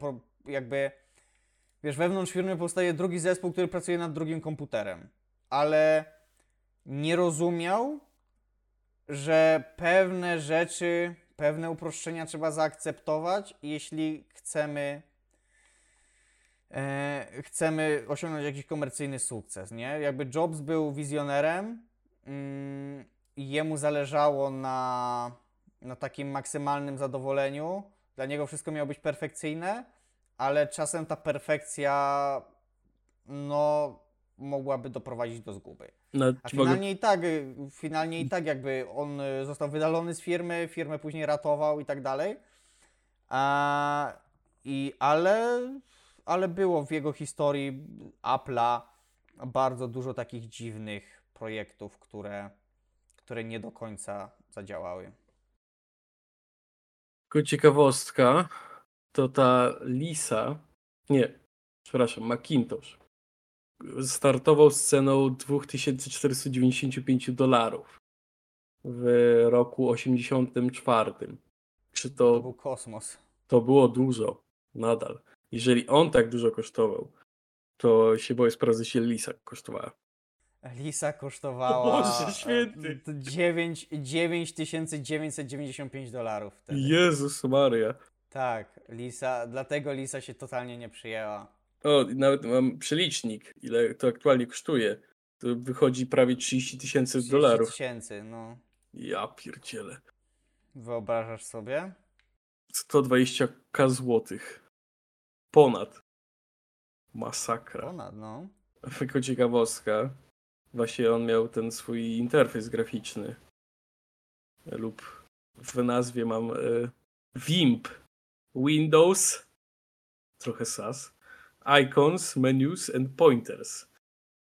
Speaker 1: jakby, wiesz, wewnątrz firmy powstaje drugi zespół, który pracuje nad drugim komputerem, ale nie rozumiał, że pewne rzeczy, pewne uproszczenia trzeba zaakceptować, jeśli chcemy e, chcemy osiągnąć jakiś komercyjny sukces, nie? Jakby Jobs był wizjonerem mm, i jemu zależało na, na takim maksymalnym zadowoleniu. Dla niego wszystko miało być perfekcyjne, ale czasem ta perfekcja no mogłaby doprowadzić do zguby. No, A finalnie mogę... i tak, finalnie i tak jakby on został wydalony z firmy, firmę później ratował i tak dalej. A, i, ale, ale było w jego historii Apple'a bardzo dużo takich dziwnych projektów, które, które nie do końca zadziałały.
Speaker 2: Tylko ciekawostka, to ta Lisa, nie, przepraszam, Macintosh startował z ceną 2495 dolarów w roku 84.
Speaker 1: Czy to, to był kosmos.
Speaker 2: To było dużo, nadal. Jeżeli on tak dużo kosztował, to się boję sprawdzać, ile Lisa kosztowała.
Speaker 1: Lisa kosztowała
Speaker 2: Boże święty.
Speaker 1: 9, 9995 dolarów. Wtedy.
Speaker 2: Jezus Maria.
Speaker 1: Tak, Lisa, dlatego Lisa się totalnie nie przyjęła.
Speaker 2: O, nawet mam przelicznik, ile to aktualnie kosztuje. To wychodzi prawie 30 tysięcy dolarów.
Speaker 1: 30 tysięcy, no.
Speaker 2: Ja pierdzielę.
Speaker 1: Wyobrażasz sobie?
Speaker 2: 120k złotych. Ponad. Masakra.
Speaker 1: Ponad, no.
Speaker 2: Tylko ciekawostka. Właśnie on miał ten swój interfejs graficzny. Lub w nazwie mam y, WIMP. Windows. Trochę SAS icons, menus and pointers.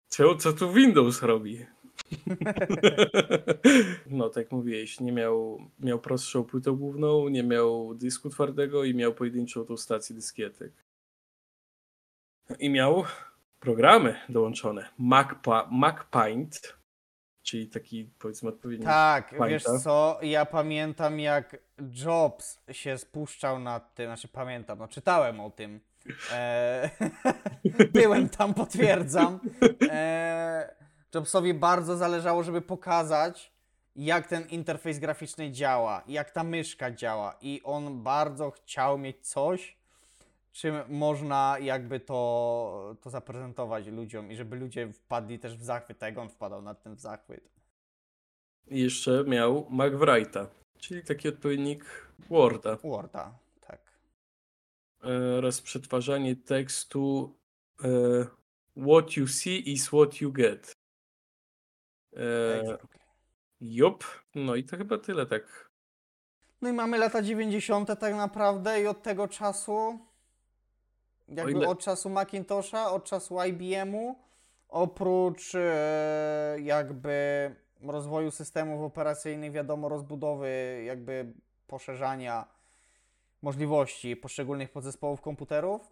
Speaker 2: Co, co tu Windows robi? *laughs* no, tak jak mówiłeś, nie miał, miał prostszą płytę główną, nie miał dysku twardego i miał pojedynczą tą stację dyskietek. I miał programy dołączone. MacPa MacPaint, czyli taki powiedzmy odpowiedni.
Speaker 1: Tak, Painta. wiesz co, ja pamiętam jak Jobs się spuszczał nad tym, znaczy pamiętam, no czytałem o tym E, *laughs* byłem tam, potwierdzam. E, Jobsowi bardzo zależało, żeby pokazać, jak ten interfejs graficzny działa, jak ta myszka działa i on bardzo chciał mieć coś, czym można jakby to, to zaprezentować ludziom i żeby ludzie wpadli też w zachwyt, tak jak on wpadał nad tym w zachwyt.
Speaker 2: I jeszcze miał MacWrite'a, czyli taki odpowiednik Worda
Speaker 1: Worda, tak.
Speaker 2: e, oraz przetwarzanie tekstu e, What you see is what you get. E,
Speaker 1: Exactly.
Speaker 2: Jup, no i to chyba tyle tak.
Speaker 1: No i mamy lata 90. tak naprawdę i od tego czasu, jakby
Speaker 2: ile-
Speaker 1: od czasu Macintosha, od czasu IBM-u, oprócz e, jakby rozwoju systemów operacyjnych, wiadomo, rozbudowy, jakby poszerzania możliwości poszczególnych podzespołów komputerów,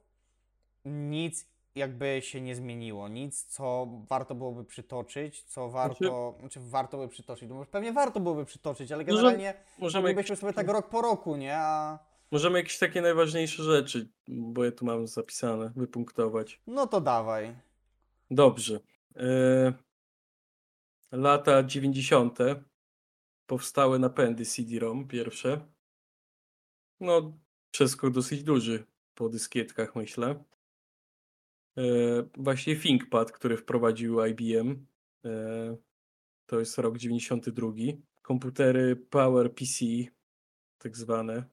Speaker 1: nic jakby się nie zmieniło, nic, co warto byłoby przytoczyć, co warto, znaczy, warto by przytoczyć, no pewnie warto byłoby przytoczyć, ale
Speaker 2: Możemy-
Speaker 1: generalnie
Speaker 2: Możemy,
Speaker 1: moglibyśmy sobie tak rok po roku, nie? A
Speaker 2: możemy jakieś takie najważniejsze rzeczy, bo ja tu mam zapisane, wypunktować.
Speaker 1: no to dawaj.
Speaker 2: Dobrze. E, lata 90. powstały napędy CD-ROM pierwsze. No, przeskok dosyć duży po dyskietkach, myślę. E, właśnie ThinkPad, który wprowadził IBM. E, to jest rok 92. Komputery PowerPC, tak zwane.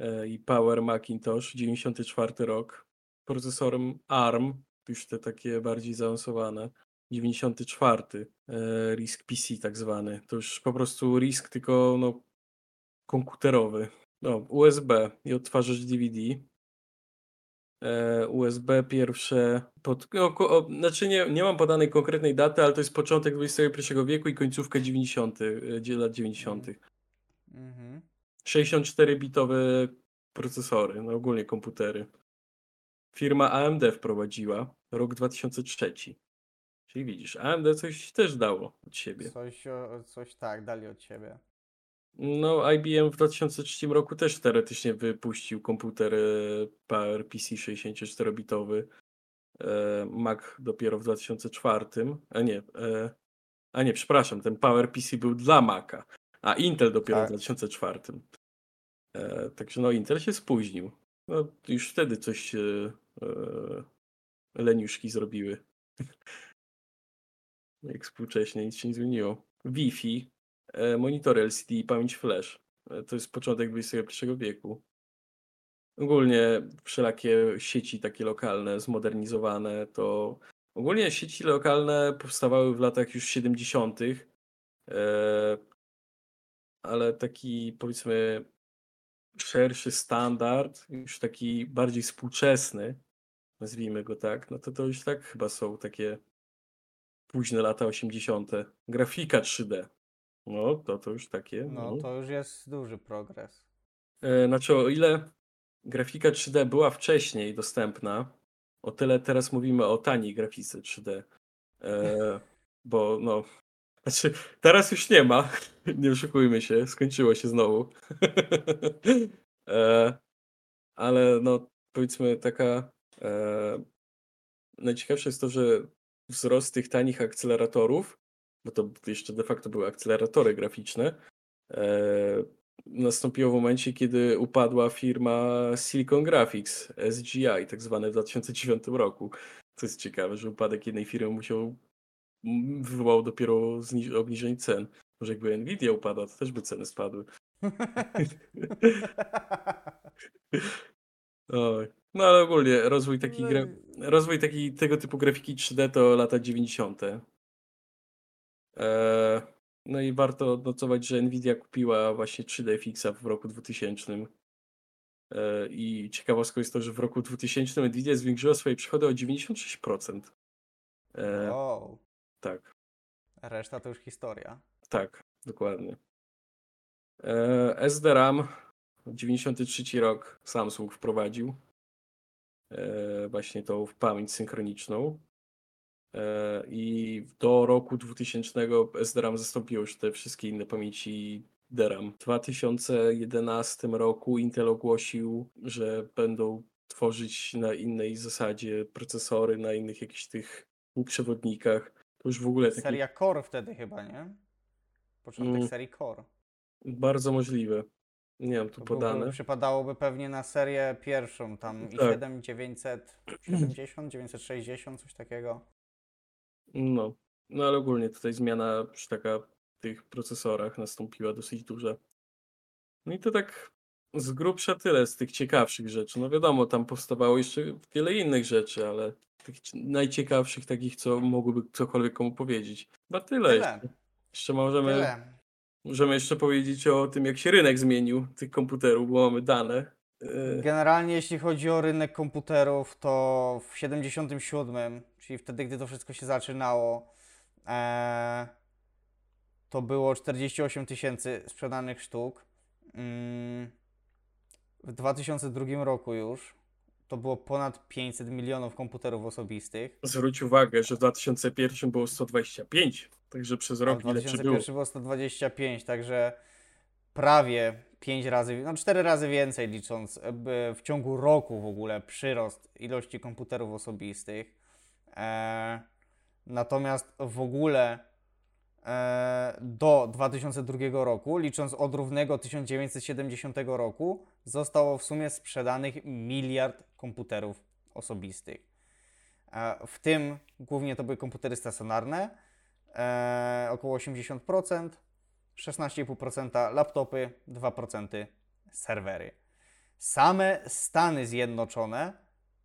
Speaker 2: E, I Power Macintosh, 94 rok. Procesorem ARM, już te takie bardziej zaawansowane. 94. E, RISC PC tak zwany. To już po prostu RISC, tylko no, komputerowy. No, USB i odtwarzacz DVD. E, USB pierwsze. Pod, ko, o, znaczy nie, nie mam podanej konkretnej daty, ale to jest początek XXI wieku i końcówka 90. e, dzie- lat 90.
Speaker 1: Mhm.
Speaker 2: 64-bitowe procesory, no ogólnie komputery. Firma AMD wprowadziła rok 2003. Czyli widzisz, AMD coś też dało od siebie.
Speaker 1: Coś, coś tak, dali od siebie.
Speaker 2: No, IBM w 2003 roku też teoretycznie wypuścił komputer e, PowerPC 64-bitowy. E, Mac dopiero w 2004. A nie, e, a nie, przepraszam, ten PowerPC był dla Maca, a Intel dopiero
Speaker 1: Tak.
Speaker 2: w 2004. E, także no, Intel się spóźnił. No, już wtedy coś e, e, leniuszki zrobiły. *laughs* Jak współcześnie nic się nie zmieniło. Wi-Fi, e, monitor LCD i pamięć flash. E, To jest początek XXI wieku. Ogólnie wszelakie sieci takie lokalne, zmodernizowane, to ogólnie sieci lokalne powstawały w latach już 70., e, ale taki powiedzmy szerszy standard, już taki bardziej współczesny, nazwijmy go tak, no to to już tak chyba są takie późne lata 80. Grafika 3D. No, to to już takie.
Speaker 1: No to już jest duży progres.
Speaker 2: E, Znaczy, o ile grafika 3D była wcześniej dostępna, o tyle teraz mówimy o taniej grafice 3D. E, *laughs* bo no, znaczy, teraz już nie ma, *laughs* nie oszukujmy się, skończyło się znowu. *laughs* e, ale no, powiedzmy taka e, najciekawsze jest to, że wzrost tych tanich akceleratorów, bo to jeszcze de facto były akceleratory graficzne, e, nastąpiło w momencie, kiedy upadła firma Silicon Graphics, SGI, tak zwane w 2009 roku. To jest ciekawe, że upadek jednej firmy musiał wywołał dopiero obniżenie cen. Może jakby Nvidia upadła, to też by ceny spadły. *laughs* Oj. No ale ogólnie rozwój taki
Speaker 1: No
Speaker 2: gra... rozwój taki, tego typu grafiki 3D to lata 90. Eee, no i warto odnotować, że Nvidia kupiła właśnie 3D Fixa w roku 2000. Eee, I ciekawostką jest to, że w roku 2000 Nvidia zwiększyła swoje przychody o 96%. Eee,
Speaker 1: Wow.
Speaker 2: Tak,
Speaker 1: Reszta to już historia.
Speaker 2: tak, dokładnie. Eee, SDRAM 93 rok Samsung wprowadził e, właśnie tą pamięć synchroniczną. E, I do roku 2000 SDRAM zastąpiło już te wszystkie inne pamięci DRAM. W 2011 roku Intel ogłosił, że będą tworzyć na innej zasadzie procesory, na innych jakichś tych przewodnikach. To już w ogóle taki
Speaker 1: Seria Core wtedy chyba, nie? Początek
Speaker 2: Mm.
Speaker 1: serii Core.
Speaker 2: Bardzo możliwe. Nie mam tu
Speaker 1: To byłby,
Speaker 2: podane.
Speaker 1: przypadałoby pewnie na serię pierwszą, tam
Speaker 2: Tak.
Speaker 1: i7 970, 960, coś takiego.
Speaker 2: No. No ale ogólnie tutaj zmiana już taka w tych procesorach nastąpiła dosyć duża. No i to tak z grubsza tyle z tych ciekawszych rzeczy. No wiadomo, tam powstawało jeszcze wiele innych rzeczy, ale tych ci- najciekawszych takich, co mogłyby cokolwiek komu powiedzieć. Chyba tyle,
Speaker 1: Tyle.
Speaker 2: jeszcze. Jeszcze możemy,
Speaker 1: Tyle.
Speaker 2: możemy jeszcze powiedzieć o tym, jak się rynek zmienił tych komputerów, bo mamy dane. Yy,
Speaker 1: Generalnie jeśli chodzi o rynek komputerów, to w 77, czyli wtedy, gdy to wszystko się zaczynało, e, to było 48 tysięcy sprzedanych sztuk. Mm, w 2002 roku już to było ponad 500 milionów komputerów osobistych.
Speaker 2: Zwróć uwagę, że w 2001 było 125, także przez
Speaker 1: w
Speaker 2: rok ile przybyło.
Speaker 1: 2001 było 125, także prawie 5 razy, no 4 razy więcej licząc w ciągu roku w ogóle przyrost ilości komputerów osobistych. E, natomiast w ogóle e, do 2002 roku, licząc od równego 1970 roku, zostało w sumie sprzedanych miliard komputerów osobistych. E, w tym głównie to były komputery stacjonarne, e, około 80%, 16,5% laptopy, 2% serwery. Same Stany Zjednoczone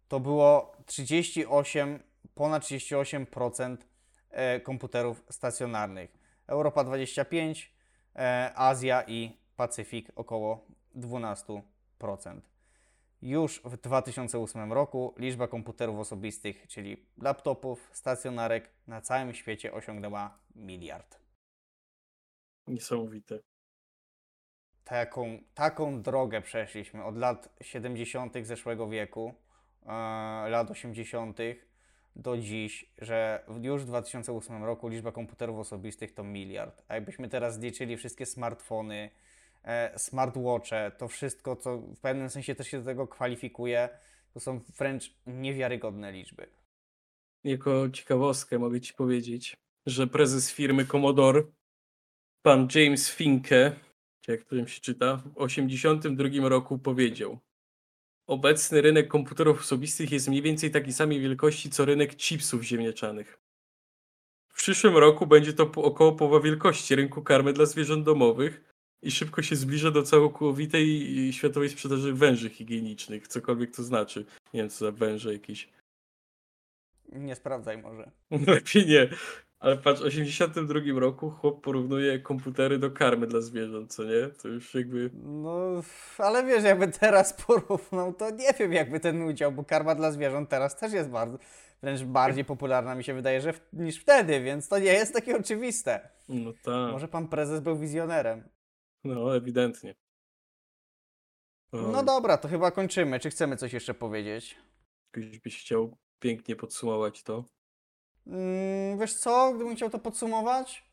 Speaker 1: to było 38, ponad 38% e, komputerów stacjonarnych. Europa 25%, e, Azja i Pacyfik około 12%. Już w 2008 roku liczba komputerów osobistych, czyli laptopów, stacjonarek na całym świecie osiągnęła miliard.
Speaker 2: Niesamowite.
Speaker 1: Taką, taką drogę przeszliśmy od lat 70. zeszłego wieku, e, lat 80. do dziś, że już w 2008 roku liczba komputerów osobistych to miliard. A jakbyśmy teraz zliczyli wszystkie smartfony, smartwatche, to wszystko, co w pewnym sensie też się do tego kwalifikuje, to są wręcz niewiarygodne liczby.
Speaker 2: Jako ciekawostkę mogę Ci powiedzieć, że prezes firmy Commodore, pan James Finke, jak którym się czyta, w 1982 roku powiedział Obecny rynek komputerów osobistych jest mniej więcej takiej samej wielkości co rynek chipsów ziemniaczanych. W przyszłym roku będzie to około połowa wielkości rynku karmy dla zwierząt domowych i szybko się zbliża do całkowitej światowej sprzedaży węży higienicznych, cokolwiek to znaczy. Nie wiem, co za węże jakieś.
Speaker 1: Nie sprawdzaj może. *laughs*
Speaker 2: Lepiej nie. Ale patrz, w 82 roku chłop porównuje komputery do karmy dla zwierząt, co nie? To już jakby...
Speaker 1: No, ale wiesz, jakby teraz porównał, to nie wiem, jakby ten udział, bo karma dla zwierząt teraz też jest bardzo, wręcz bardziej *laughs* popularna mi się wydaje, że w, niż wtedy, więc to nie jest takie oczywiste.
Speaker 2: No tak,
Speaker 1: Może pan prezes był wizjonerem.
Speaker 2: No ewidentnie.
Speaker 1: No dobra, to chyba kończymy. Czy chcemy coś jeszcze powiedzieć?
Speaker 2: Ktoś byś chciał pięknie podsumować to.
Speaker 1: Mm, wiesz co, gdybym chciał to podsumować?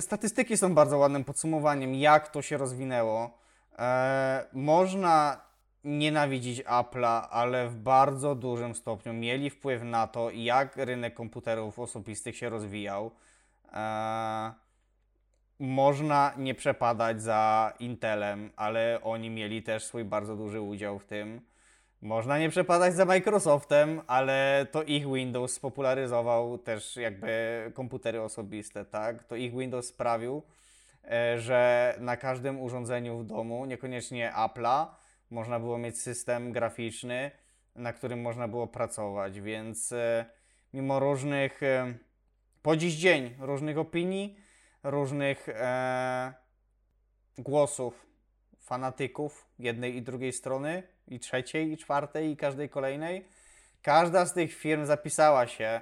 Speaker 1: Statystyki są bardzo ładnym podsumowaniem, jak to się rozwinęło. E, można nienawidzić Apple'a, ale w bardzo dużym stopniu mieli wpływ na to, jak rynek komputerów osobistych się rozwijał. E, można nie przepadać za Intelem, ale oni mieli też swój bardzo duży udział w tym. Można nie przepadać za Microsoftem, ale to ich Windows spopularyzował też jakby komputery osobiste, tak? To ich Windows sprawił, e, że na każdym urządzeniu w domu, niekoniecznie Apple'a, można było mieć system graficzny, na którym można było pracować, więc e, mimo różnych, e, po dziś dzień, różnych opinii, różnych e, głosów fanatyków jednej i drugiej strony, i trzeciej, i czwartej, i każdej kolejnej. Każda z tych firm zapisała się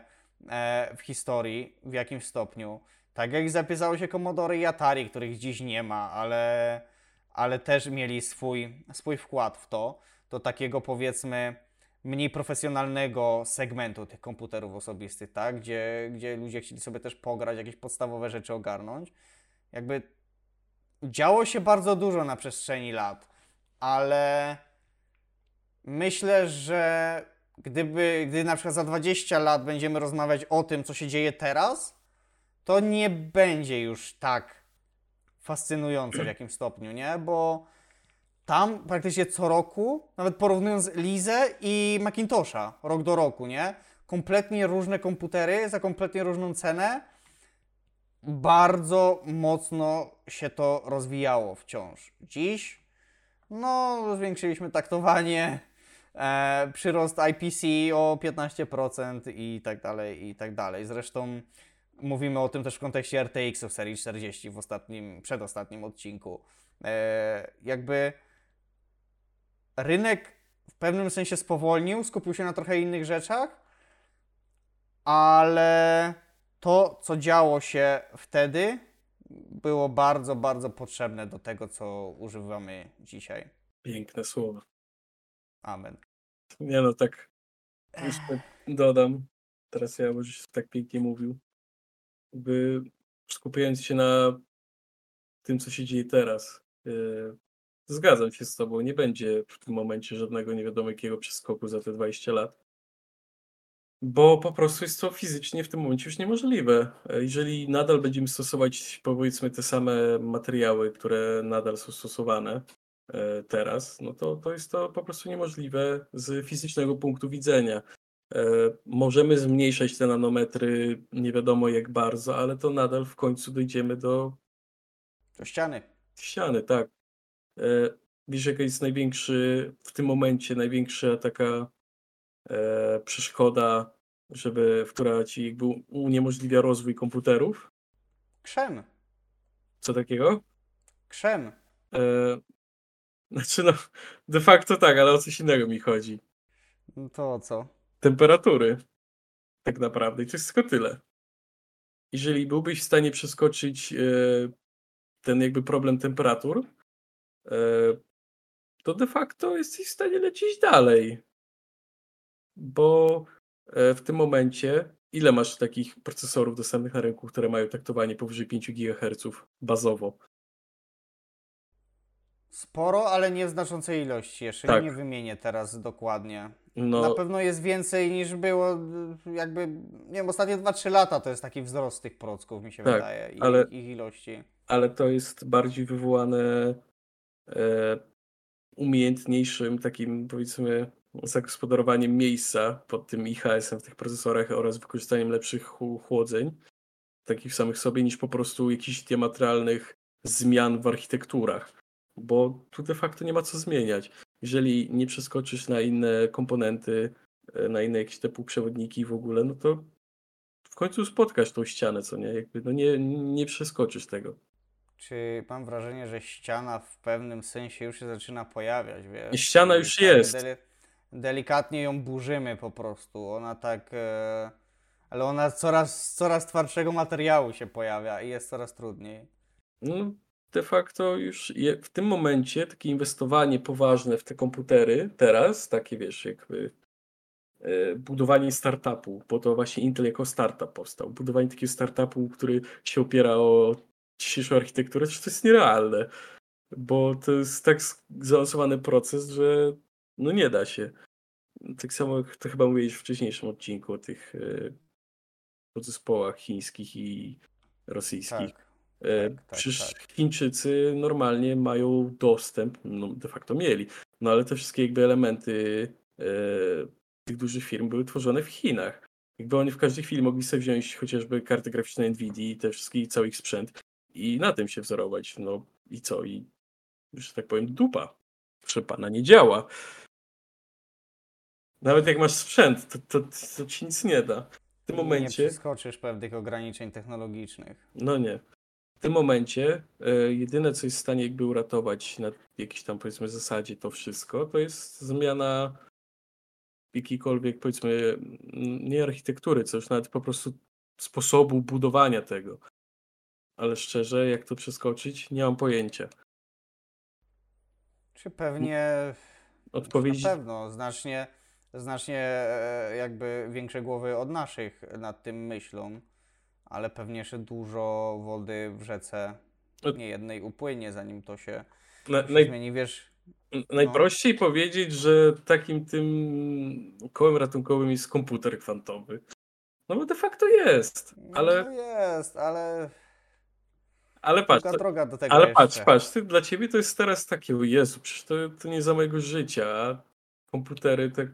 Speaker 1: e, w historii w jakimś stopniu. Tak jak zapisało się Commodore i Atari, których dziś nie ma, ale, ale też mieli swój, swój wkład w to, do takiego powiedzmy mniej profesjonalnego segmentu tych komputerów osobistych, tak? gdzie, gdzie ludzie chcieli sobie też pograć, jakieś podstawowe rzeczy ogarnąć. Jakby działo się bardzo dużo na przestrzeni lat, ale myślę, że gdyby, gdy na przykład za 20 lat będziemy rozmawiać o tym, co się dzieje teraz, to nie będzie już tak fascynujące w jakimś stopniu, nie? Bo tam praktycznie co roku, nawet porównując Lizę i Macintosha rok do roku, nie? Kompletnie różne komputery za kompletnie różną cenę. Bardzo mocno się to rozwijało wciąż. Dziś, no, zwiększyliśmy taktowanie, e, przyrost IPC o 15% i tak dalej, i tak dalej. Zresztą mówimy o tym też w kontekście RTX-ów serii 40 w ostatnim, przedostatnim odcinku. E, jakby rynek w pewnym sensie spowolnił, skupił się na trochę innych rzeczach, ale to, co działo się wtedy, było bardzo, bardzo potrzebne do tego, co używamy dzisiaj.
Speaker 2: Piękne słowa.
Speaker 1: Amen.
Speaker 2: Nie no, tak jeszcze dodam. Teraz ja już tak pięknie mówił. By skupiając się na tym, co się dzieje teraz, yy, zgadzam się z tobą. Nie będzie w tym momencie żadnego nie wiadomo jakiego przeskoku za te 20 lat. Bo po prostu jest to fizycznie w tym momencie już niemożliwe. Jeżeli nadal będziemy stosować powiedzmy te same materiały, które nadal są stosowane e, teraz, no to, to jest to po prostu niemożliwe z fizycznego punktu widzenia. E, Możemy zmniejszać te nanometry nie wiadomo jak bardzo, ale to nadal w końcu dojdziemy do
Speaker 1: Do ściany.
Speaker 2: ściany, tak. E, Wiesz, jaka jest największy, w tym momencie największa taka e, przeszkoda, żeby, która ci jakby uniemożliwia rozwój komputerów?
Speaker 1: Krzem.
Speaker 2: Co takiego?
Speaker 1: Krzem.
Speaker 2: E, *laughs* znaczy no, de facto tak, ale o coś innego mi chodzi.
Speaker 1: No to o co?
Speaker 2: Temperatury. Tak naprawdę. I to jest tylko tyle. Jeżeli byłbyś w stanie przeskoczyć e, ten jakby problem temperatur, to de facto jesteś w stanie lecieć dalej. Bo e, w tym momencie, ile masz takich procesorów dostępnych na rynku, które mają taktowanie powyżej 5 GHz bazowo?
Speaker 1: Sporo, ale nie w znaczącej ilości. Jeszcze
Speaker 2: Tak.
Speaker 1: nie wymienię teraz dokładnie. Na
Speaker 2: No,
Speaker 1: pewno jest więcej niż było y, jakby, nie wiem, ostatnie 2-3 lata to jest taki wzrost tych procków, mi się
Speaker 2: Tak,
Speaker 1: wydaje, i
Speaker 2: ale-
Speaker 1: ich ilości.
Speaker 2: ale to jest bardziej wywołane e, umiejętniejszym takim powiedzmy zagospodarowaniem miejsca pod tym IHS-em w tych procesorach oraz wykorzystaniem lepszych chł- chłodzeń takich samych sobie niż po prostu jakichś diametralnych zmian w architekturach. Bo tu de facto nie ma co zmieniać. Jeżeli nie przeskoczysz na inne komponenty, e, na inne jakieś te półprzewodniki w ogóle, no to w końcu spotkasz tą ścianę, co nie? Jakby, no nie, nie przeskoczysz tego.
Speaker 1: Czy mam wrażenie, że ściana w pewnym sensie już się zaczyna pojawiać, wiesz?
Speaker 2: Ściana już
Speaker 1: tak
Speaker 2: jest.
Speaker 1: deli- delikatnie ją burzymy po prostu. Ona tak. E, ale ona coraz, coraz twardszego materiału się pojawia i jest coraz trudniej.
Speaker 2: No, de facto już je, w tym momencie takie inwestowanie poważne w te komputery teraz, takie wiesz, jakby e, budowanie startupu, bo to właśnie Intel jako startup powstał. Budowanie takiego startupu, który się opiera o dzisiejszą architekturę, to jest nierealne, bo to jest tak zaawansowany proces, że no nie da się. Tak samo jak to chyba mówiłeś w wcześniejszym odcinku o tych e, podzespołach chińskich i rosyjskich.
Speaker 1: Tak.
Speaker 2: E,
Speaker 1: tak, tak,
Speaker 2: Przecież
Speaker 1: tak.
Speaker 2: Chińczycy normalnie mają dostęp, no de facto mieli, no ale te wszystkie jakby elementy e, tych dużych firm były tworzone w Chinach. Jakby oni w każdej chwili mogli sobie wziąć chociażby karty graficzne Nvidia i te wszystkie, i cały ich sprzęt i na tym się wzorować. No i co? I, że tak powiem, dupa. Proszę pana, nie działa. Nawet jak masz sprzęt, to, to, to ci nic nie da. W tym
Speaker 1: Nie
Speaker 2: momencie...
Speaker 1: przeskoczysz pewnych ograniczeń technologicznych.
Speaker 2: No nie. W tym momencie e, jedyne, co jest w stanie jakby uratować na jakiejś tam powiedzmy zasadzie to wszystko, to jest zmiana jakiejkolwiek powiedzmy nie architektury, co już nawet po prostu sposobu budowania tego. Ale szczerze, jak to przeskoczyć, nie mam pojęcia.
Speaker 1: Czy pewnie.
Speaker 2: Odpowiedzi
Speaker 1: Na pewno znacznie, znacznie e, jakby większe głowy od naszych nad tym myślą, ale pewnie jeszcze dużo wody w rzece
Speaker 2: Od-
Speaker 1: nie jednej upłynie, zanim to się,
Speaker 2: na, naj,
Speaker 1: zmieni. Wiesz,
Speaker 2: najprościej powiedzieć, że takim tym kołem ratunkowym jest komputer kwantowy. No bo de facto jest, ale,
Speaker 1: No jest, ale
Speaker 2: ale patrz,
Speaker 1: droga do tego
Speaker 2: ale
Speaker 1: jeszcze.
Speaker 2: patrz, patrz, ty, dla ciebie to jest teraz takie, Jezu, przecież to, to nie za mojego życia, komputery te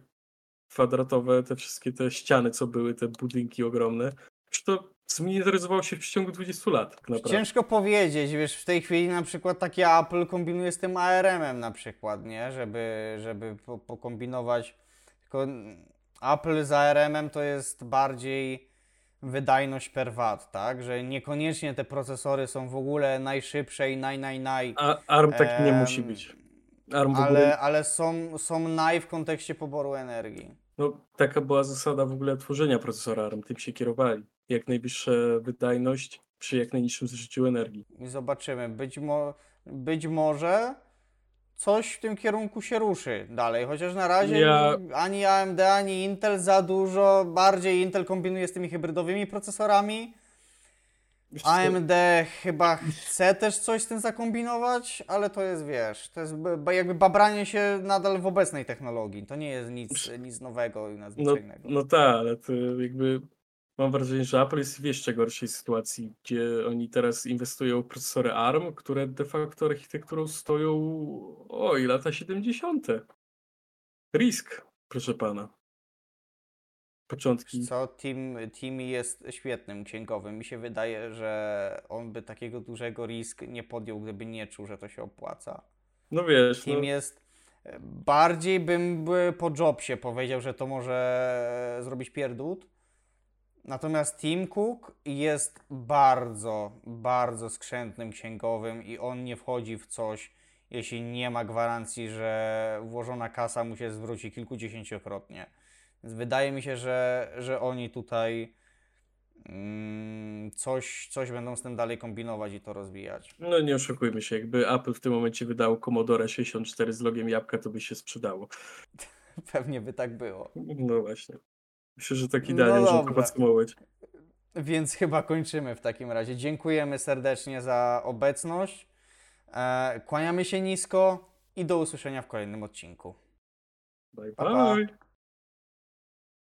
Speaker 2: kwadratowe, te wszystkie te ściany, co były, te budynki ogromne, przecież to zminiaturyzowało się w przeciągu 20 lat, tak naprawdę.
Speaker 1: Ciężko powiedzieć, wiesz, w tej chwili na przykład takie Apple kombinuje z tym ARM-em na przykład, nie? Żeby, żeby po, pokombinować. Tylko Apple z ARM-em to jest bardziej wydajność per watt, tak? Że niekoniecznie te procesory są w ogóle najszybsze i naj, naj, naj.
Speaker 2: A ARM taki nie musi być. ARM w ogóle,
Speaker 1: Ale, ale są, są naj w kontekście poboru energii.
Speaker 2: no taka była zasada w ogóle tworzenia procesora ARM, tym się kierowali. Jak najwyższa wydajność przy jak najniższym zużyciu energii.
Speaker 1: I zobaczymy. Być, mo być może coś w tym kierunku się ruszy dalej, chociaż na razie
Speaker 2: Ja-
Speaker 1: ani AMD, ani Intel za dużo. Bardziej Intel kombinuje z tymi hybrydowymi procesorami.
Speaker 2: Wiesz
Speaker 1: AMD chyba chce też coś z tym zakombinować, ale to jest, wiesz, to jest jakby babranie się nadal w obecnej technologii. To nie jest nic, nic nowego i
Speaker 2: No,
Speaker 1: nadzwyczajnego.
Speaker 2: no tak, ale to jakby mam wrażenie, że Apple jest w jeszcze gorszej sytuacji, gdzie oni teraz inwestują w procesory ARM, które de facto architekturą stoją oj, lata 70. Risk, proszę pana. Początki.
Speaker 1: Co, Tim, Tim jest świetnym księgowym. Mi się wydaje, że on by takiego dużego risk nie podjął, gdyby nie czuł, że to się opłaca.
Speaker 2: No wiesz, no,
Speaker 1: Tim jest. Bardziej bym by po Jobsie powiedział, że to może zrobić pierdód. Natomiast Tim Cook jest bardzo, bardzo skrzętnym księgowym i on nie wchodzi w coś, jeśli nie ma gwarancji, że włożona kasa mu się zwróci kilkudziesięciokrotnie. Więc wydaje mi się, że, że oni tutaj mm, coś, coś będą z tym dalej kombinować i to rozwijać.
Speaker 2: no nie oszukujmy się, jakby Apple w tym momencie wydało Commodore 64 z logiem jabłka, to by się sprzedało. *laughs*
Speaker 1: Pewnie by tak było.
Speaker 2: No właśnie. Myślę, że tak
Speaker 1: No
Speaker 2: idealnie można to
Speaker 1: dobra.
Speaker 2: podsumować.
Speaker 1: Więc chyba kończymy w takim razie. Dziękujemy serdecznie za obecność. E, kłaniamy się nisko i do usłyszenia w kolejnym odcinku.
Speaker 2: Bye
Speaker 1: Pa, pa.
Speaker 2: bye.